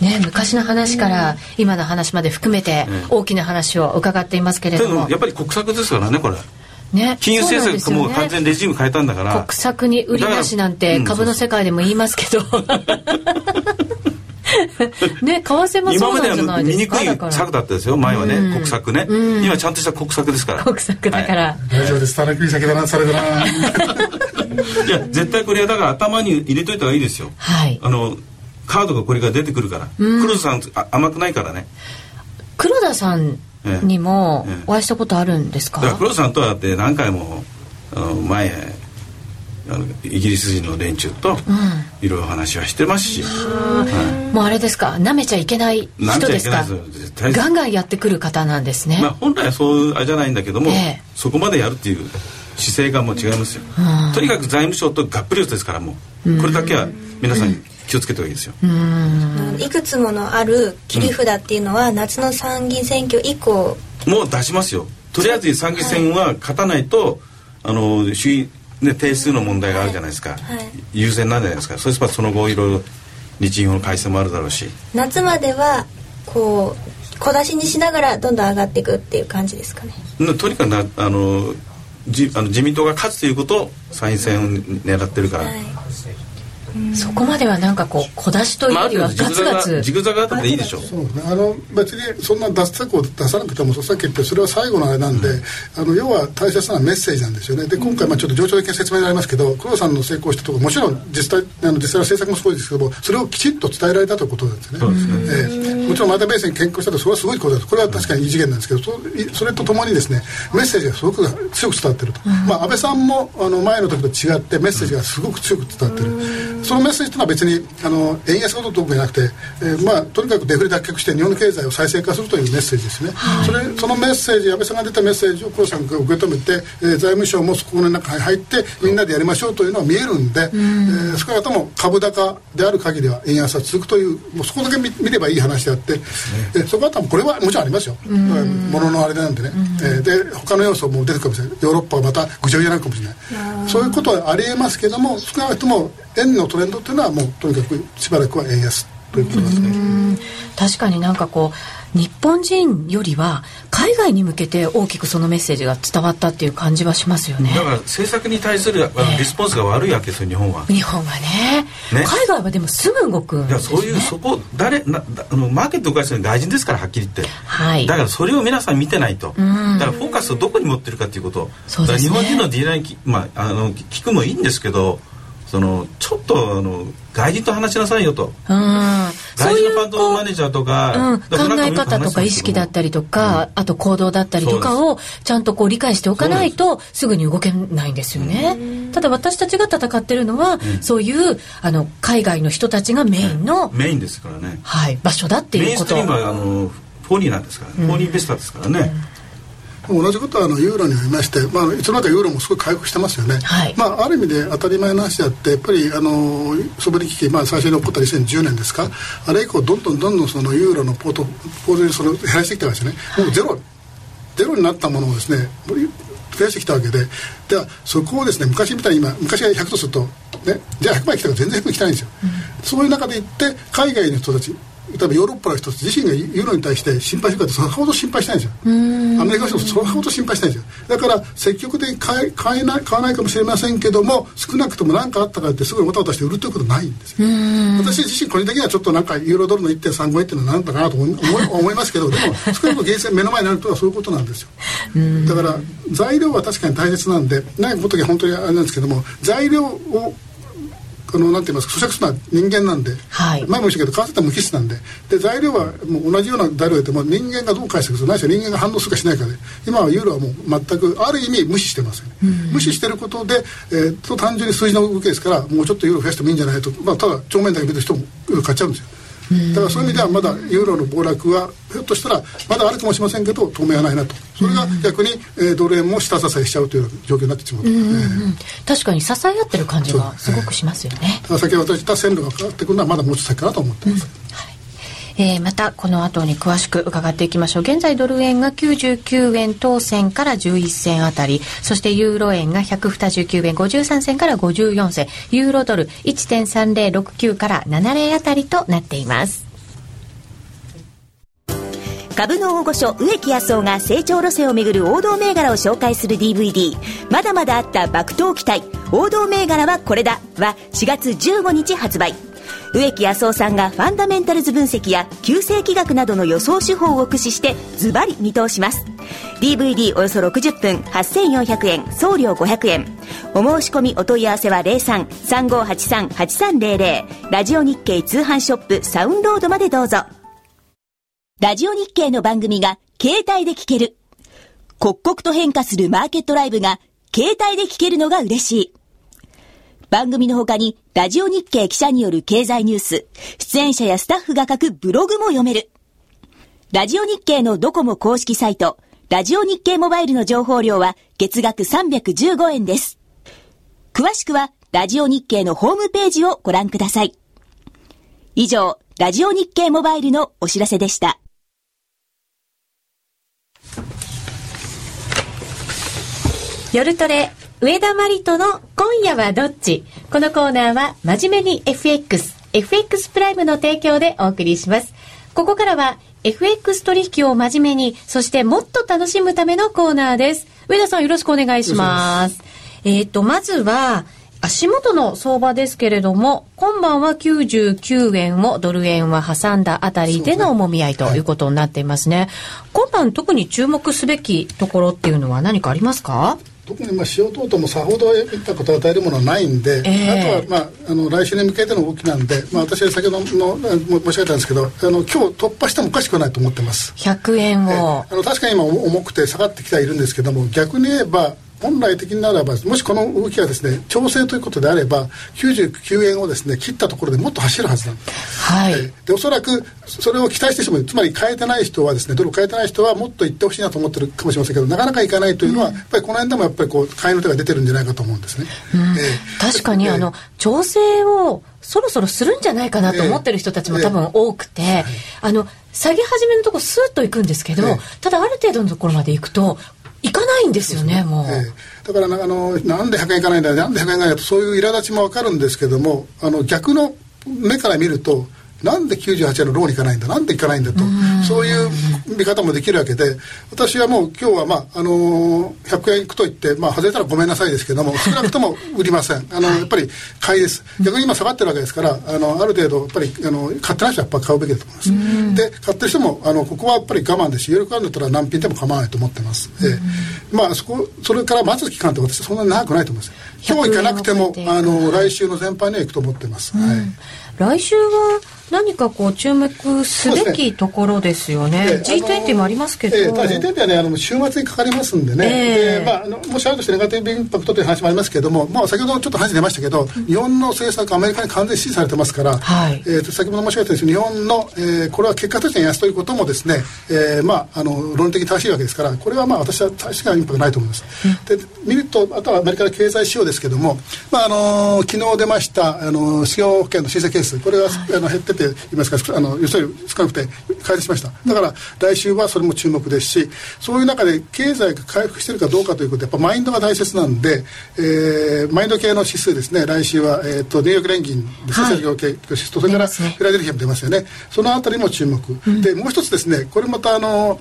うね、昔の話から今の話まで含めて大きな話を伺っていますけれども、やっぱり国策ですからねこれ。ね、金融政策も完全レジーム変えたんだから。国策に売りなしなんて株の世界でも言いますけど、ね、為替もそうなんじゃないですか？今までは見にくい策だったですよ。前はね、うん、国策ね、うん、今ちゃんとした国策ですから。国策だから。はい、大丈夫です。たらくい先だな、されたな。いや、絶対これはだから頭に入れといた方がいいですよ。はい。あの、カードがこれから出てくるから、うん、黒田さん甘くないからね黒田さんにもお会いしたことあるんですか,、ええ、黒田さんとはって何回も前あのイギリス人の連中といろいろ話はしてますし、はい、もうあれですかなめちゃいけない人ですか？ガンガンやってくる方なんですね、まあ、本来はそうあれじゃないんだけども、ええ、そこまでやるっていう姿勢がもう違いますよ、とにかく財務省とがっぷり四つですからもうこれだけは皆さん気をつけた方がいいですよ。いくつものある切り札っていうのは、夏の参議院選挙以降。もう出しますよ。とりあえず参議院選は勝たないと、はい、あの衆院ね、定数の問題があるじゃないですか、はい。はい、優先なんじゃないですか。そしてその後いろいろ日銀法の改正もあるだろうし。夏まではこう小出しにしながらどんどん上がっていくっていう感じですかね。とにかくなあのじあの自民党が勝つということを参院選を狙ってるから、はいそこまではなんかこう小出しというよりはガツガツ。ジグザグあっていいでしょ。うそうね。あの別にそんな脱策を出さなくてもさっき言ってそれは最後のあれなんで、うん、あの要は大切なメッセージなんですよね。で今回まあちょっと情緒的な説明になりますけど黒田さんの成功したところもちろん実際あの実際の政策もすごいですけどもそれをきちっと伝えられたということなんですね。そうですね、えー、もちろんマタベースに健康したとそれはすごいことですこれは確かに異次元なんですけどそそれとともにですねメッセージがすごく強く伝わってると、うん、まあ安倍さんもあの前の時と違ってメッセージがすごく強く伝わってる、うん、そのメッセージというのは別にあの円安こととじゃなくて、えー、まあとにかくデフレ脱却して日本の経済を再生化するというメッセージですね、はい、それそのメッセージ安倍さんが出たメッセージを黒さんが受け止めて、えー、財務省もそこの中に入ってみんなでやりましょうというのは見えるんで、うん、えー、少なくとも株高である限りは円安は続くというもうそこだけ見見ればいい話であって、えー、そこは多分これはもちろんありますよ、うん、もののあれなんでね、うん、えー、で他の要素も出てくるかもしれない。ヨーロッパがまたぐちゃぐちゃになるかもしれない。そういうことはありえますけども少なくとも円のトレンドっていうのはもうとにかくしばらくは円安ということですね。確かになんかこう日本人よりは海外に向けて大きくそのメッセージが伝わったっていう感じはしますよね。だから政策に対するリスポンスが悪いわけですよ日本は。日本はね、ね、海外はでもすぐ動くんです、ね、そういうそこ誰なあのマーケットを動かすのは外人ですからはっきり言って、はい、だからそれを皆さん見てないと。だからフォーカスをどこに持ってるかっていうこと。そうです、ね、日本人のディーラーに、まあ、あの聞くもいいんですけどそのちょっとあの外人と話しなさいよと、うん、外人のファンドマネージャーとか、うん、考え方とか意識だったりとか、うん、あと行動だったりとかをちゃんとこう理解しておかないとす。ぐに動けないんですよね、ただ私たちが戦ってるのは、そういうあの海外の人たちがメインの、メインですからね、はい、場所だっていうこと。メインストリームはあのフォーニーなんですから、ね、フォーニーベスターですからね、同じことはあのユーロにありまして、まあ、いつの間にかユーロもすごい回復してますよね、はい、まあ、ある意味で当たり前の話であってやっぱりあのそぶり危機、まあ、最初に起こった2010年ですか。あれ以降どんどんどんどんそのユーロのポートポートにその減らしてきたわけですよねもうゼロゼロになったものをですね増やしてきたわけで。ではそこをですね昔みたいに今昔が100とすると、ね、じゃあ100万来たら全然100万来てないんですよ、うん、そういう中でいって海外の人たち例えばヨーロッパの人自身がユーロに対して心配してるかってそれほど心配しないん。ですよアメリカの人もそれほど心配しないんですよだから積極的に買え買えない買わないかもしれませんけども少なくとも何かあったからってすぐにわたわたして売るということないんですよ。私自身個人的にはちょっとなんかユーロドルの1.35っていうのは何だかなと思い 思いますけどでも少なくとも源泉目の前になるとはそういうことなんですよ。だから材料は確かに大切なんで何かことは本当にあれなんですけども材料をあのなんて言いますか咀嚼するのは人間なんで、はい、前も言ったけど為替って無機質なんで。で材料はもう同じような材料でも人間がどう解釈するないしは人間が反応するかしないかで今はユーロはもう全くある意味無視してますよね、うん、無視してることで、えー、と単純に数字の動きですからもうちょっとユーロ増やしてもいいんじゃないと、まあ、ただ帳面だけ見る人も買っちゃうんですよだからそういう意味ではまだユーロの暴落はひょっとしたらまだあるかもしれませんけど当面はないなと。それが逆に、えー、ドル円も下支えしちゃうという状況になってしまう。と、うんうんうん、確かに支え合ってる感じがすごくしますよね、だから先ほど言った線路が変わってくるのはまだもうちょっと先かなと思ってます、うん。はいえー、またこの後に詳しく伺っていきましょう。現在ドル円が99円当選から11銭あたり。そしてユーロ円が129円53銭から54銭。ユーロドル1.3069から70あたりとなっています。株の大御所植木康夫が成長路線をめぐる王道銘柄を紹介する DVD「まだまだあった爆投期待。王道銘柄はこれだ」は4月15日発売。植木康夫さんがファンダメンタルズ分析や旧世紀学などの予想手法を駆使してズバリ見通します。DVD およそ60分8400円送料500円。お申し込みお問い合わせは03-3583-8300ラジオ日経通販ショップサウンロードまでどうぞ。ラジオ日経の番組が携帯で聞ける。刻々と変化するマーケットライブが携帯で聞けるのが嬉しい。番組の他に、ラジオ日経記者による経済ニュース、出演者やスタッフが書くブログも読める。ラジオ日経のドコモ公式サイト、ラジオ日経モバイルの情報量は月額315円です。詳しくは、ラジオ日経のホームページをご覧ください。以上、ラジオ日経モバイルのお知らせでした。夜トレ上田真理との今夜はどっち？このコーナーは真面目に FX、FX プライムの提供でお送りします。ここからは FX 取引を真面目に、そしてもっと楽しむためのコーナーです。上田さんよろしくお願いします。えっ、ー、と、まずは、足元の相場ですけれども、今晩は99円をドル円は挟んだあたりでの重み合いということになっていますね。はい、今晩特に注目すべきところっていうのは何かありますか？特にまあ使用等々もさほどいったことを与えるものはないんで、えー、あとは、まあ、あの来週に向けての動きなんで、まあ、私は先ほどの申し上げたんですけどあの今日突破してもおかしくないと思ってます。100円を、えー、あの確かに今重くて下がってきてはいるんですけども逆に言えば本来的ならばもしこの動きがですね調整ということであれば99円をですね切ったところでもっと走るはずなんです、はい、でおそらくそれを期待してしまう。つまり変えてない人はですねドル変えてない人はもっと行ってほしいなと思ってるかもしれませんけどなかなかいかないというのは、うん、やっぱりこの辺でもやっぱりこう買いの手が出てるんじゃないかと思うんですね、うん、えー、確かに、あの調整をそろそろするんじゃないかなと思ってる人たちも多分多くて、えーえー、あの下げ始めのとこスーッと行くんですけど、ただある程度のところまで行くと行かないんですよねもう、えー、だからあのなんで100円いかないんだなんで100円いかないんだとそういう苛立ちも分かるんですけどもあの逆の目から見るとなんで98円のローに行かないんだなんで行かないんだとそういう見方もできるわけで私はもう今日は、まああのー、100円いくと言って、まあ、外れたらごめんなさいですけども少なくとも売りません。あの、やっぱり買いです。逆に今下がってるわけですからあのある程度やっぱりあの買ってない人はやっぱ買うべきだと思います。で買ってる人もあのここはやっぱり我慢ですし余力あるんだったら何品でも構わないと思ってます、えー、まあそこそれから待つ期間って私そんなに長くないと思います今日行かなくてもあの来週の全般には行くと思ってます、はい。来週は何かこう注目すべきところですよね。ね G20 もありますけど。えー、ただ G20 はねあの週末にかかりますんでね。えー、でまああのもしあるとしてネガティブインパクトという話もありますけども、まあ先ほどちょっと話出ましたけど、日本の政策アメリカに完全支持されてますから、はい、えー、と先ほど申し上げたように日本の、えー、これは結果として安ということもですね、えー、まああの論理的に正しいわけですから、これはまあ私は確かにインパクトないと思います。うん、で見るとあとはアメリカの経済指標ですけども、まああの昨日出ましたあの失業保険の申請件数これは、はい、あの減ってて言いますか。あの予想より少なくて改善しました。だから来週はそれも注目ですしそういう中で経済が回復しているかどうかということでやっぱマインドが大切なんで、えー、マインド系の指数ですね。来週は、えーと、ニューヨーク連銀ですね、はい、業系指数とそれからフィラデルフィアも出ますよね。そのあたりも注目、うん、でもう一つですね。これまたあの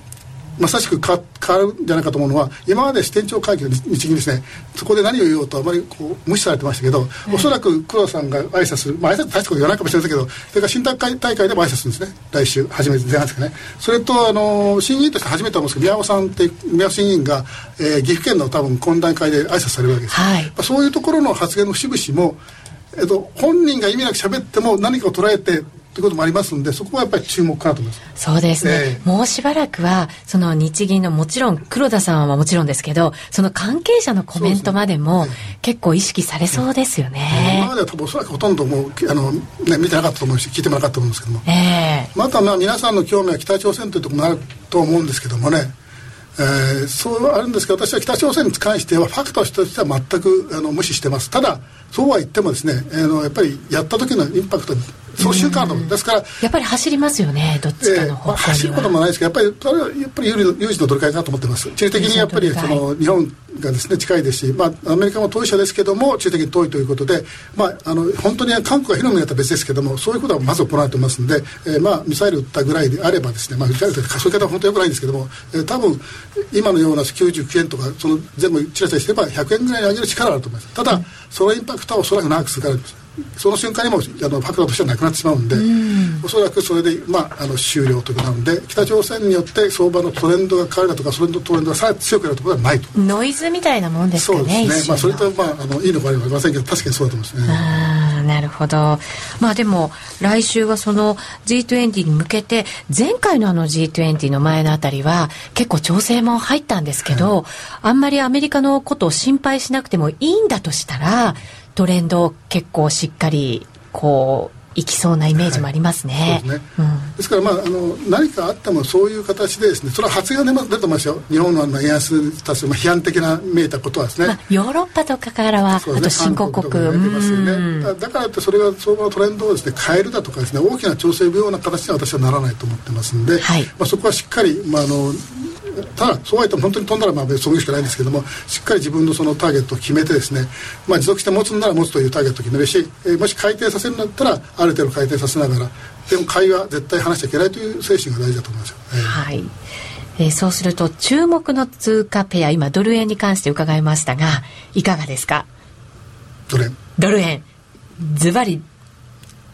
まさしく変わるんじゃないかと思うのは今まで支店長会議の日銀ですねそこで何を言おうとあまりこう無視されてましたけど、おそらく黒田さんが挨拶する、まあ挨拶大したこと言わないかもしれませんけどそれから新大会大会でも挨拶するんですね。来週初めて前半ですかね。それとあの審議員として初めて思うんですけど宮尾さんって宮尾審議員が、えー、岐阜県の多分懇談会で挨拶されるわけです、はい、そういうところの発言の節々もえっと、本人が意味なく喋っても何かを捉えてということもありますのでそこはやっぱり注目かなと思います。そうですね、えー、もうしばらくはその日銀のもちろん黒田さんはもちろんですけどその関係者のコメントまでも結構意識されそうですよね、今までは多分おそらくほとんどもうあの、ね、見てなかったと思うし聞いてもなかったと思うんですけども、えー、またまあ皆さんの興味は北朝鮮というところもあると思うんですけどもねえー、そうあるんですけど私は北朝鮮に関してはファクトとしては全くあの無視してます。ただそうは言ってもですね、えー、のやっぱりやった時のインパクトその瞬間のですからやっぱり走りますよねどっちかの方向に、えーまあ、走ることもないですけどやっぱりやっぱり有利有事のどれかかと思ってます。地理的にやっぱりその日本がですね近いですし、まあ、アメリカも当事者ですけども地理的に遠いということで、まあ、あの本当に韓国が火の海だったら別ですけどもそういうことはまず行われてますんで、えー、まあミサイル撃ったぐらいであればですね、まあ、ミサイルというかそういう方は本当によくないんですけども、えー、多分今のような99円とかその全部チラチラしてれば100円ぐらいに上げる力があると思います。ただ、うん、そのインパクトはおそらく長く続かれますその瞬間にもあのファクターとしてはなくなってしまうんで、うん、おそらくそれで、まあ、あの終了ということなので北朝鮮によって相場のトレンドが変わるだとかそれのトレンドがさらに強くなるところはないと。ノイズみたいなもんですかねそうですね、まあ、それと、まあ、あのいいのかありませんけど確かにそうだと思いますね。あなるほどまあでも来週はその G20 に向けて前回のあの G20 の前のあたりは結構調整も入ったんですけど、はい、あんまりアメリカのことを心配しなくてもいいんだとしたらトレンド結構しっかりこういきそうなイメージもありますね。はい、ですね、うん、ですからまああの何かあってもそういう形でですね、それは発言が出てますよ。日本の円安に対する批判的な見えたことはですね。まあ、ヨーロッパとかからは、ね、あと新興国。だからってそれが相場のトレンドをですね変えるだとかですね大きな調整不要な形には私はならないと思ってますんで、はい、まあそこはしっかりまああのただそうは言っても本当に飛んだらまあ別にそしかないんですけどもしっかり自分のそのターゲットを決めてですね、まあ、持続して持つんなら持つというターゲットを決めるし、えー、もし回転させるんだったらある程度回転させながらでも会話絶対話しちゃいけないという精神が大事だと思いますよ、えー、はい。えー、そうすると注目の通貨ペア今ドル円に関して伺いましたがいかがですか？ドル円。ドル円。ズバリ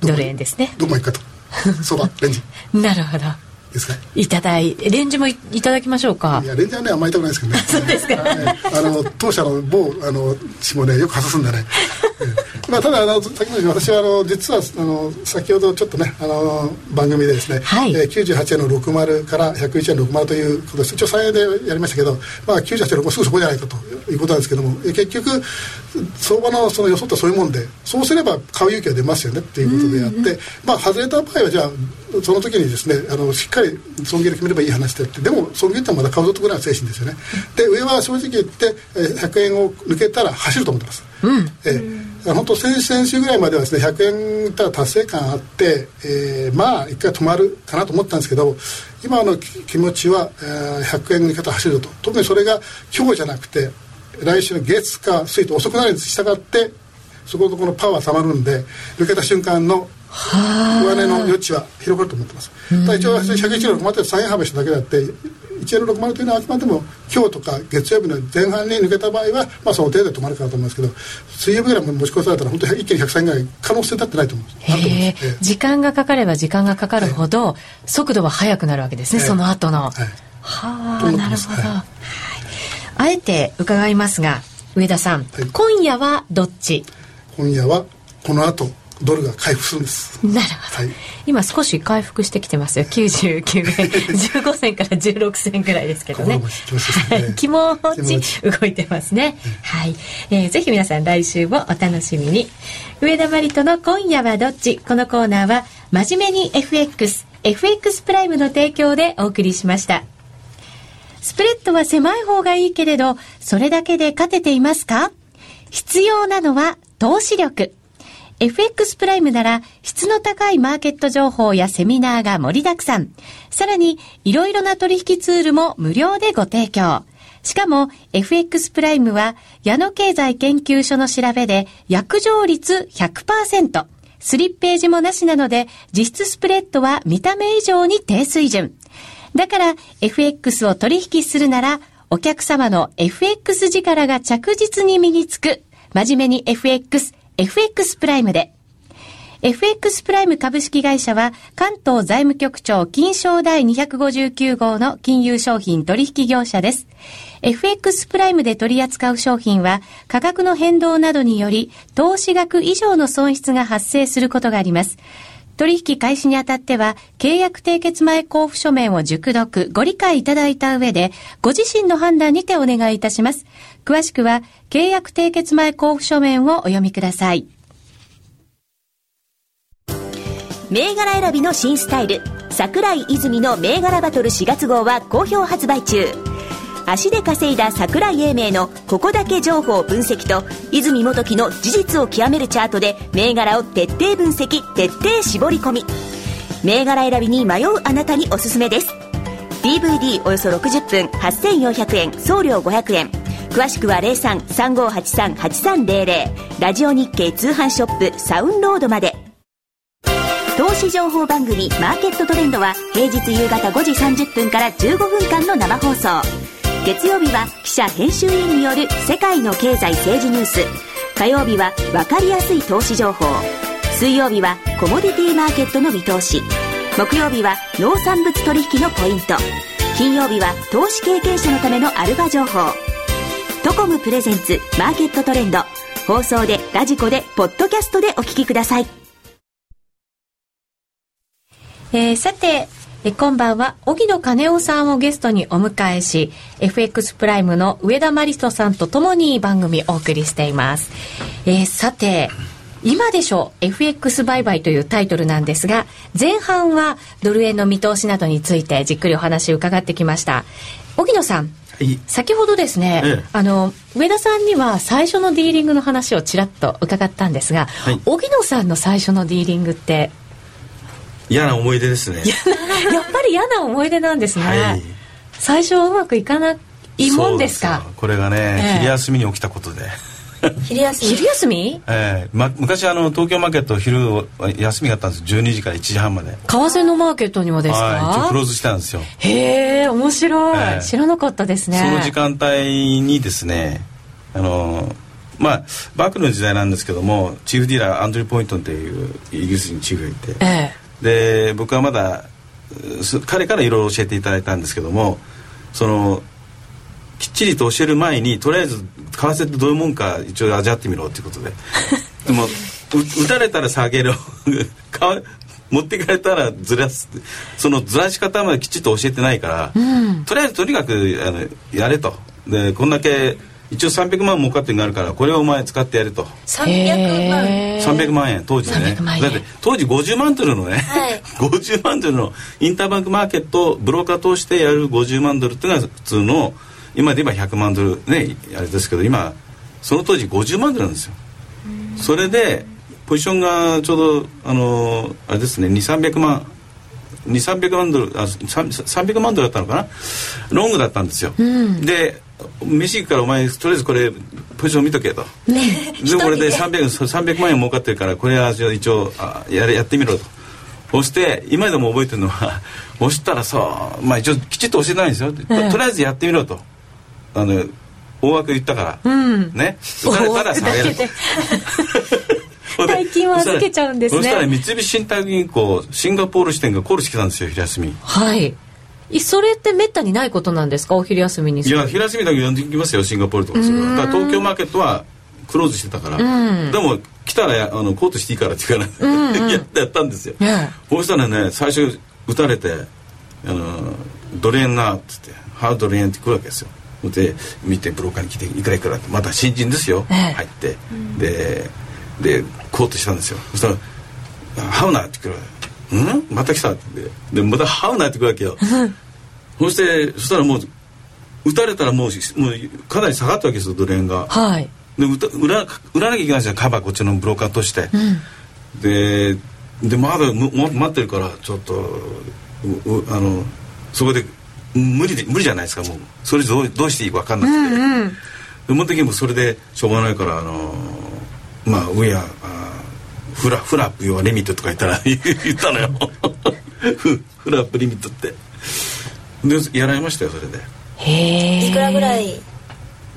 ドル円ですね。どこ行くかと。相場レンジ。なるほどですか？いただいレンジもいただきましょうか。いやレンジはねあんまり痛くないですけどね。そうですか、あの当社の某あの血もねよく外すんでね、まあ、ただあの先ほど私はあの実はあの先ほどちょっとねあの番組でですね、はい。えー、98円の60から101円の60ということです。一応3円でやりましたけど、まあ、98円の60すぐそこじゃないかということなんですけども結局相場のその予想ってそういうもんでそうすれば買う勇気が出ますよねっていうことであって、うんうん、まあ外れた場合はじゃあその時にですねあのしっかり損切り決めればいい話でってでも損切ってもまだ買うぞとぐらいの精神ですよね。で上は正直言って100円を抜けたら走ると思ってます、うん、えー、本当先々週ぐらいまではですね100円たら達成感あって、えー、まあ一回止まるかなと思ったんですけど今の気持ちは、えー、100円抜けたら走ると。特にそれが今日じゃなくて来週の月か水と遅くなるに従ってそこのところパワーたまるんで抜けた瞬間の上値の余地は広がると思ってます。ただ一応101円の6って3円幅しただけであって1円の60というのはあくまでも今日とか月曜日の前半に抜けた場合は、まあ、その程度で止まるかなと思いますけど水曜日ぐらい持ち越されたら本当に一気に103円ぐらい可能性立ってないと思います。時間がかかれば時間がかかるほど、速度は速くなるわけですね、その後の。はい、はあなるほど、はい、あえて伺いますが上田さん、今夜はどっち？今夜はこの後ドルが回復するんです。なるほど、はい、今少し回復してきてますよ。99円。15銭から16銭ぐらいですけどね。気持ち動いてますね、はい、えー、ぜひ皆さん来週もお楽しみに。上田真理との今夜はどっち？このコーナーは真面目に FX FX プライムの提供でお送りしました。スプレッドは狭い方がいいけれどそれだけで勝てていますか？必要なのは投資力 FX プライムなら質の高いマーケット情報やセミナーが盛りだくさん。さらに、いろいろな取引ツールも無料でご提供。しかも、FX プライムは、矢野経済研究所の調べで、約定率100%。スリッページもなしなので、実質スプレッドは見た目以上に低水準。だから、FX を取引するなら、お客様の FX 力が着実に身につく。真面目に FX、FX プライムで。FX プライム株式会社は関東財務局長金賞第259号の金融商品取引業者です。FX プライムで取り扱う商品は価格の変動などにより投資額以上の損失が発生することがあります。取引開始にあたっては、契約締結前交付書面を熟読、ご理解いただいた上で、ご自身の判断にてお願いいたします。詳しくは、契約締結前交付書面をお読みください。銘柄選びの新スタイル、桜井泉の銘柄バトル4月号は好評発売中。足で稼いだ桜井英明のここだけ情報分析と泉元樹の事実を極めるチャートで銘柄を徹底分析徹底絞り込み。銘柄選びに迷うあなたにおすすめです。DVD およそ60分8400円送料500円。詳しくは0335838300ラジオ日経通販ショップサウンロードまで。投資情報番組マーケットトレンドは平日夕方5時30分から15分間の生放送。月曜日は記者編集員による世界の経済政治ニュース。火曜日は分かりやすい投資情報。水曜日はコモディティマーケットの見通し。木曜日は農産物取引のポイント。金曜日は投資経験者のためのアルファ情報。トコムプレゼンツマーケットトレンド。放送でラジコでポッドキャストでお聞きください。えー、さてえ今晩は。荻野金夫さんをゲストにお迎えし FX プライムの上田真理人さんとともに番組お送りしています、えー、さて今でしょう。FX 売買というタイトルなんですが前半はドル円の見通しなどについてじっくりお話伺ってきました。荻野さん先ほどですね、ええ、あの上田さんには最初のディーリングの話をちらっと伺ったんですが、はい、荻野さんの最初のディーリングって嫌な思い出ですね。やっぱり嫌な思い出なんですね、はい、最初はうまくいかないもんですか？これがね、えー、昼休みに起きたことで。昼休み？昼休み、えーま、昔あの東京マーケット昼休みがあったんです12時から1時半まで。為替のマーケットにもですか、はい、一応クローズしてたんですよ。へえ面白い、えー、知らなかったですね。その時間帯にですねあのまあバックの時代なんですけどもチーフディーラーアンドリー・ポイントンっていうイギリス人チーフがいて、えーで僕はまだ彼からいろいろ教えていただいたんですけどもそのきっちりと教える前にとりあえず為替ってどういうもんか一応味わってみろっていうことで。でも打たれたら下げる 持っていかれたらずらすそのずらし方まできっちりと教えてないから、うん、とりあえずとにかくあのやれと。でこんだけ一応300万儲かってるのがあるからこれをお前使ってやると。300万。300万円当時ね。だって当時50万ドルのね、はい、50万ドルのインターバンクマーケットブローカー通してやる50万ドルっていうのは普通の今で言えば100万ドルねあれですけど今その当時50万ドルなんですよ。それでポジションがちょうどあのあれですね2300万2300万ドルあ300万ドルだったのかな？ロングだったんですよ、うん、で飯行くからお前とりあえずこれポジション見とけと、ね、でこれで 300, 300万円儲かってるからこれは一応あややってみろと。そして今でも覚えてるのは 押したらさまあ一応きちっと教えないんですよ、とりあえずやってみろと。あの大枠言ったから、うん、ね。打たれたら下げると。大金を預けちゃうんですね。そしたら三菱信託銀行シンガポール支店がコールしてたんですよ昼休み。はいそれってめったにないことなんですか？お昼休みにいや昼休みだけ呼んできますよシンガポールとかそだから東京マーケットはクローズしてたから、でも来たらあのコートしていいからって言うから、うんうん、やったんですよ、そうしたらね最初打たれてあのドレーンなっつってハードレーンって来るわけですよ。で見てブローカーに来ていくらいくらってまた新人ですよ、入って、ででコートしたんですよ。そしたら「ハウナー」って来るうん？また来た？って。でまたハウナーってくるわけよ。そしてそしたらもう打たれたらもうもうかなり下がったわけですよドレーンが。はい。で売ら売らなきゃいけないじゃんカバーこっちのブローカーとして、うん、ででまだ待ってるからちょっとあのそこで無理で無理じゃないですかもう。それどうどうしていいか分かんなくて、うんうん、でその時もそれでしょうがないからあのまあ上やフラフラップ要はリミットとか言ったら 言ったのよ。フフラップリミットって。でやられましたよそれで。へえいくらぐらい？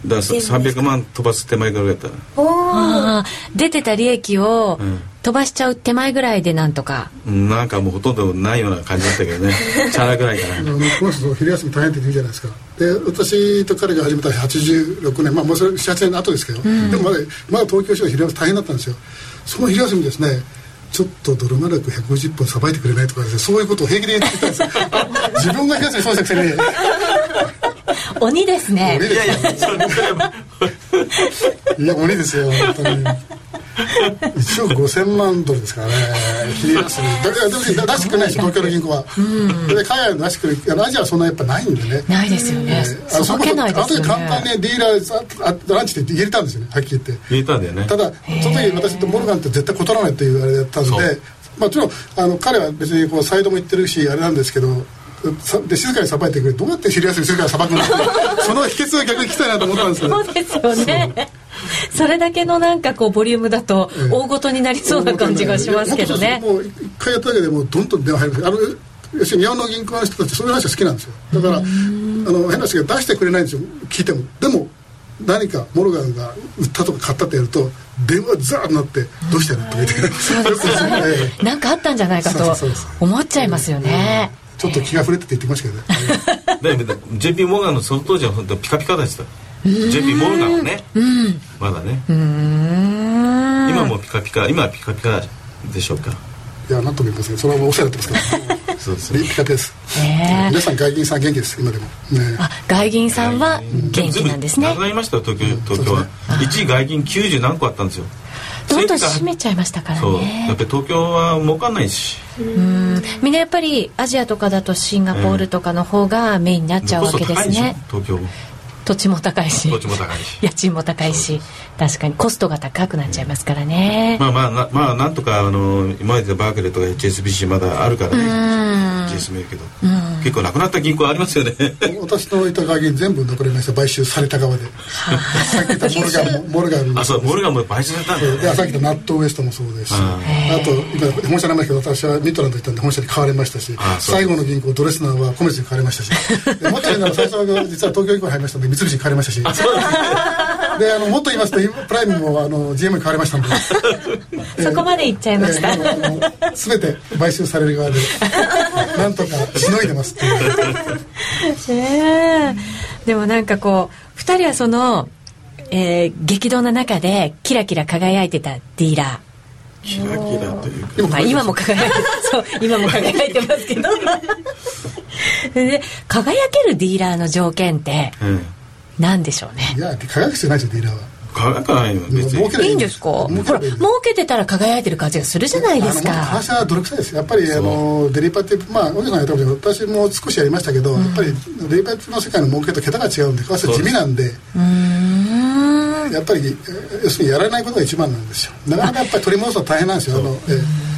だから300万飛ばす手前ぐらいやったらお出てた利益を飛ばしちゃう手前ぐらいでなんとか、うん、なんかもうほとんどないような感じだったけどね。チャラぐらいかな。この人昼休み大変って言うじゃないですか。で私と彼が始めた86年。まあもうそれ78年後ですけど、うん、でもまだまだ東京市は昼休み大変だったんですよその昼休みですねちょっと泥丸く150本さばいてくれないとかですねそういうことを平気で言ってたんですよ。自分が一つにそうしたくせに鬼ですね。鬼ですいやいやそれいや鬼ですよ本当に1億5000万ドルですからね。切りますね。だから出してくれないでしょ東京の銀行は、で海外の出してくれあのアジアはそんなやっぱないんでね。ないですよね。あのさばけないですよ後で簡単ねにディーラーああランチって言えたんですよねはっきり言って。言えたんだよねただその時私とモルガンって絶対断らないっていうあれだったんでそうまあもちろんあの彼は別にこうサイドも言ってるしあれなんですけどさで静かにさばいてくれどうやって知りやすい静かにさばくのその秘訣を逆に聞きたいなと思ったんですけどそうですよね それだけのなんかこうボリュームだとええ大ごとになりそうな感じがしますけどね。もう一回やっただけでもうどんどん電話入る。あの要するに日本の銀行の人たちそういう話は好きなんですよ。だからあの変な話が出してくれないんですよ。聞いても。でも何かモルガンが売ったとか買ったってやると電話ザーッなってどうしてるとか言ってそうですねなんかあったんじゃないかと思っちゃいますよね。ちょっと気が触れてって言ってきましたけどね。JP モルガンのその当時は本当ピカピカでした JP モルガンはねまだね。今もピカピカ今はピカピカでしょうか。いやなんとも言いません。それはおっしゃってますから そうですピカピカです。ねえ。皆さん外銀さん元気です。今でも。ねあ外銀さんは元気なんですね。なくなりましたよ東京東京は。一時外銀90何個あったんですよ。どんどん閉めちゃいましたからそう。やっねぱり東京は儲かんないし。うん。みんなやっぱりアジアとかだとシンガポールとかの方がメインになっちゃうわけですね。東京。も土地も高いし。土地も高いし。家賃も高いし。確かにコストが高くなっちゃいますからね。まあまあなまあなんとかあの今までバークレーとか HSBC まだあるからね。いるけど。結構なくなった銀行ありますよね。私のいた外銀全部残りました買収された側で。さっき言ったモルガンも モルガンも。あそうモルガンも買収されたんだ。よでさっき言ったナットウエストもそうですし。ああ。と今本社なんですけど私はミッドランド行ったんで本社に買われましたし。最後の銀行ドレスナーはコメスに買われましたし。でもっと言うなら最初は実は東京銀行に入りましたんで三菱に買われましたし。であのもっと言いますとプライムもあの GM に買われましたんで。そこまで行っちゃいました、えー全て買収される側でなんとかしのいでますっていう。ねえでもなんかこう2人はその、えー激動の中でキラキラ輝いてたディーラキラキラというか。ー、まあ、今も輝いて そう今も輝いてますけど。で輝けるディーラーの条件ってうん何でしょうね。いや輝く必要ないですよディーラーは。輝かないよ別に。い。いんですか？ほら儲けてたら輝いてる感じがするじゃないですか。会社は泥臭いです。やっぱりあのデリバティブまあおじさんやったかもしれないけど私も少しやりましたけど、やっぱりデリバティブの世界の儲けと桁が違うんで為替は地味なんでやっぱりえー要するにやられないことが一番なんですよ。なかなかやっぱり取り戻すのは大変なんですよ。あの、えー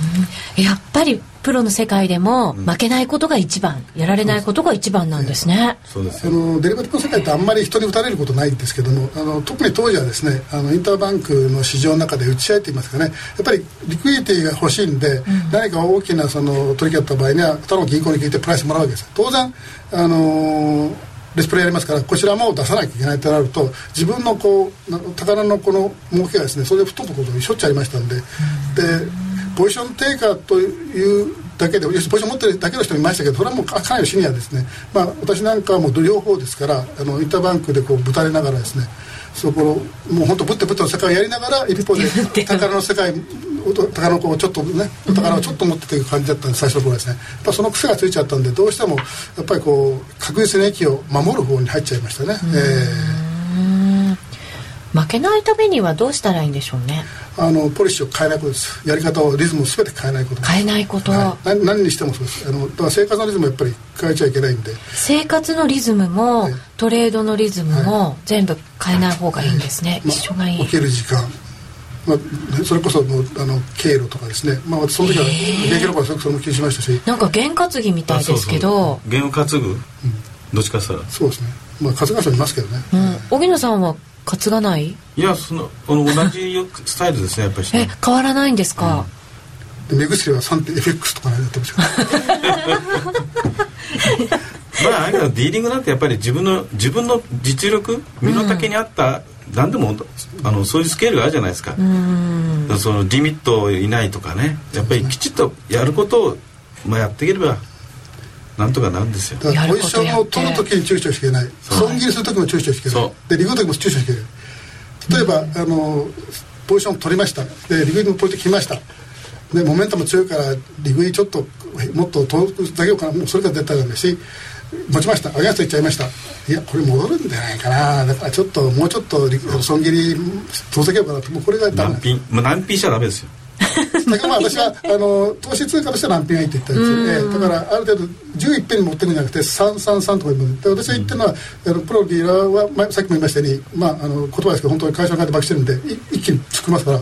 やっぱりプロの世界でも負けないことが一番やられないことが一番なんですね、あそうですよ。のデリバティブの世界ってあんまり人に打たれることないんですけどもあの特に当時はですねあのインターバンクの市場の中で打ち合いといいますかね。やっぱりリクイリティが欲しいんで、何か大きなその取引だった場合には他の銀行に聞いてプライスもらうわけです。当然あのレスプレイやりますからこちらも出さなきゃいけないとなると自分のこうな宝のこの儲けがですねそれで吹っ飛ぶことがしょっちゅうありましたんで。でポジション低下というだけで要するにポジション持ってるだけの人もいましたけどそれはもうかかなりシニアですね、まあ、私なんかはもう両方ですからあのインターバンクでこうぶたれながらですねそこのもう本当ぶってぶっての世界をやりながら一方で 宝の世界宝の子をちょっとねお宝をちょっと持ってという感じだったんで最初の頃ですね。やっぱその癖がついちゃったんでどうしてもやっぱりこう確実に駅を守る方に入っちゃいましたね、え負けないためにはどうしたらいいんでしょうね。ーあのポリシーを変えないことです。やり方をリズムを全て変えないことです。変えないこと、はい、何何にしてもそうです。あのだから生活のリズムをやっぱり変えちゃいけないんで。生活のリズムも、はい。トレードのリズムも全部変えない方がいいんですね、まあ一緒がいい。起きる時間、まあ、それこそもうあの経路とかですね、まあ、その時は現役の頃はそれも気にしましたし。なんか験担ぎみたいですけど。弦を担ぐどっちかっつったら。そうですね。まあ春日さんいますけどね、うん。荻野さんは担がない？いやそのこの同じスタイルですねやっぱりえね変わらないんですか、で目薬は 3.FX とかねやってました。け どまああれだディーリングなんてやっぱり自分の自分の実力身の丈に合った、何でもあのそういうスケールがあるじゃないですか,、そのリミットいないとかね。やっぱりきちっとやることを、まあ、やっていければなんとかなるんですよ。だからポジションを取る時に注意しちゃいけない。損切りする時も注意しちゃいけない。でリグの時も注意しちゃいけない。例えば、あのポジション取りました。でリグのポジション来ました。でモメンタム強いから利食いちょっともっと遠く下げようかなもうそれが絶対ダメし持ちました。アゲンストいっちゃいました。いやこれ戻るんじゃないかな。だからちょっともうちょっと損切り遠ざけようかなと。もうこれがダメ。難品もう難品しちゃダメですよ だからまあ私はあの投資通貨としては難品がいいって言ったんですよ、ええだからある程度11ペンに持ってるんじゃなくて333とか言って私が言ってるのは、あのプロディーラーは、まあ、さっきも言いましたように、まあ、あの言葉ですけど本当に会社の金でバしてるんでい一気に作りますから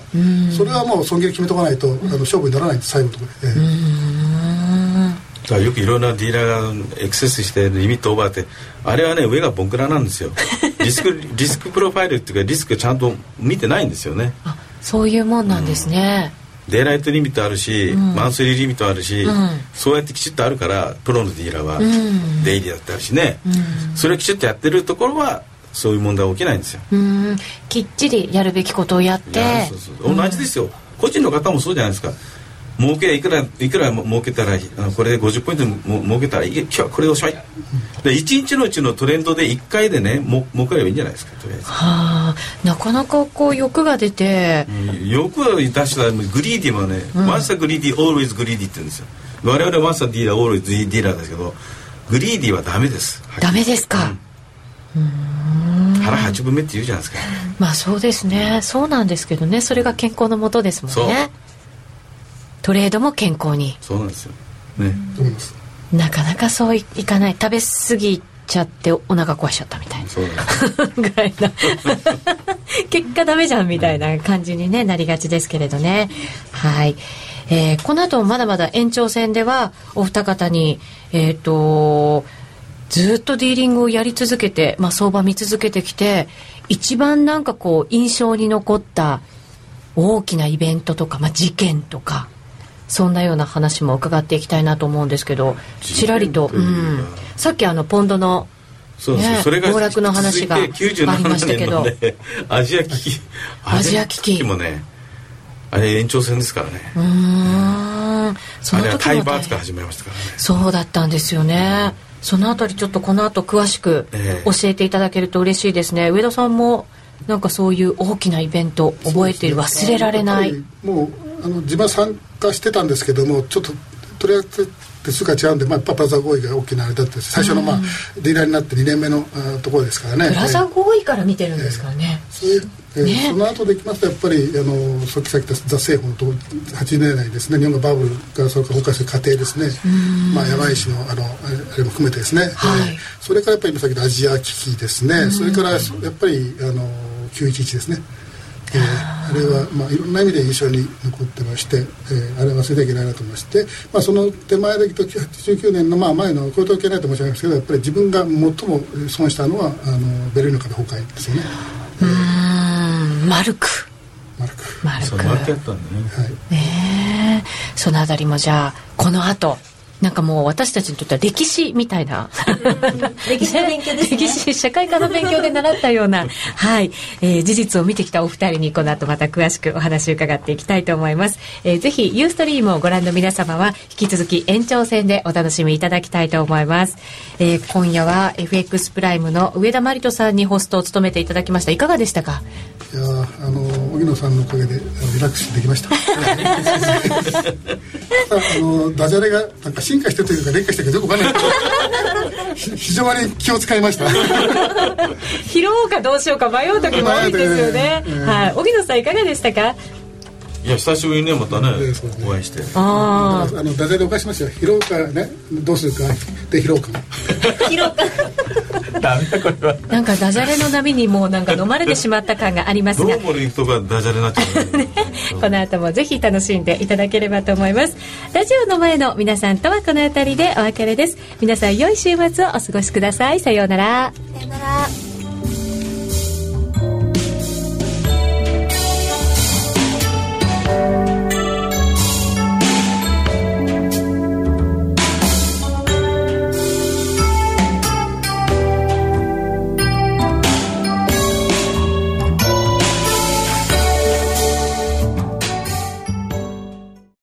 それはもう損切り決めとかないとあの勝負にならない最後のところで。ええ。だからよくいろんなディーラーがエクセスしてリミットオーバーってあれはね上がボンクラなんですよ。リスクリスクプロファイルっていうかリスクちゃんと見てないんですよね。あそういうもんなんですね、デイライトリミットあるし、うん。マンスリーリミットあるし、うん。そうやってきちっとあるからプロのディーラーは、ん。デイリーだってあるしね、うん。それをきちっとやってるところはそういう問題は起きないんですよ、うん。きっちりやるべきことをやって。いやそうそう同じですよ、個人の方もそうじゃないですか。儲けいくらいくらも儲けたらあのこれで50ポイントも儲けたらいい。今日はこれでおしまいで1日のうちのトレンドで1回でねも儲かればいいんじゃないですかとりあえず。はあ。なかなかこう欲が出て、よく出したらグリーディもね、ワンサグリーディ always グリーディって言うんですよ。我々ワンサディーラー always ディーラーですけどグリーディはダメです。ダメですか、腹八分目って言うじゃないですか。まあそうですね。そうなんですけどね。それが健康のもとですもんね。トレードも健康に。そうなんですよ。ね。と思いますなかなかそういいかない。食べ過ぎちゃってお腹壊しちゃったみたいな。ぐらいな 結果ダメじゃんみたいな感じに、ね、なりがちですけれどね。はい、えーこの後もまだまだ延長戦ではお二方にえっ、とずっとディーリングをやり続けて、まあ、相場見続けてきて一番なんかこう印象に残った大きなイベントとか、まあ、事件とかそんなような話も伺っていきたいなと思うんですけどちらりと、うん、さっきあのポンドのそうですねそれが暴落の話がありましたけど。97年のねアジア危機アジア危機。もねあれ延長戦ですからね。うーん。そのあれはタイバーツから始まりましたからね。そうだったんですよね。そのあたりちょっとこの後詳しくええ。教えていただけると嬉しいですね。上田さんもなんかそういう大きなイベント覚えている忘れられない。もうあの自分は参加してたんですけどもちょっととりあえず手数が違うんで、まあ、やっぱプラザ合意が大きなあれだったです。最初の、まあ、ディーラーになって2年目のあところですからね。プラザ合意から見てるんですからね、えーね。その後でいきますとやっぱりあのさっきさっき言ったザ政府のと80年代ですね。日本がバブルがそれから崩壊する過程ですね。まあ山石のあのあれも含めてですね、はい。えーそれからやっぱり今さっき言ったアジア危機ですね。それからやっぱりあの911ですね。えーあれは、まあ、いろんな意味で印象に残ってまして、えーあれは忘れてはいけないなと思いまして、まあ、その手前で言うと89年の、まあ、前のこういう統計ないと申し上げますけどやっぱり自分が最も損したのはあのベルリンの壁崩壊ですよね、うーんマルク。マルク。マルク。そう負けやったんでね。はい。ねえ。そのあたりもじゃあこの後なんかもう私たちにとっては歴史みたいな。歴史の勉強ですね。歴史社会科の勉強で習ったようなはい、えー事実を見てきたお二人にこの後また詳しくお話を伺っていきたいと思います、えーぜひユーストリームをご覧の皆様は引き続き延長戦でお楽しみいただきたいと思います、えー今夜は FX プライムの上田真理人さんにホストを務めていただきました。いかがでしたか？いやーあの荻野さんのおかげでリラックスできました。あのダジャレがなんか進化してるというか劣化してるかよくわかんない。非常に気を使いました。拾おうかどうしようか迷う時も多いですよね、うんはい。荻野さんいかがでしたか？いや久しぶりにねまたねねお会いして。ああのダジャレおかしますよ拾うかねどうするかで拾うか 拾ったダメだこれは。あなんかダジャレの波にもうなんか飲まれてしまった感がありますが。どうも行くとかダジャレになっちゃう。ねこの後もぜひ楽しんでいただければと思います。ラジオの前の皆さんとはこの辺りでお別れです。皆さん良い週末をお過ごしください。さようなら。さよなら Thank you.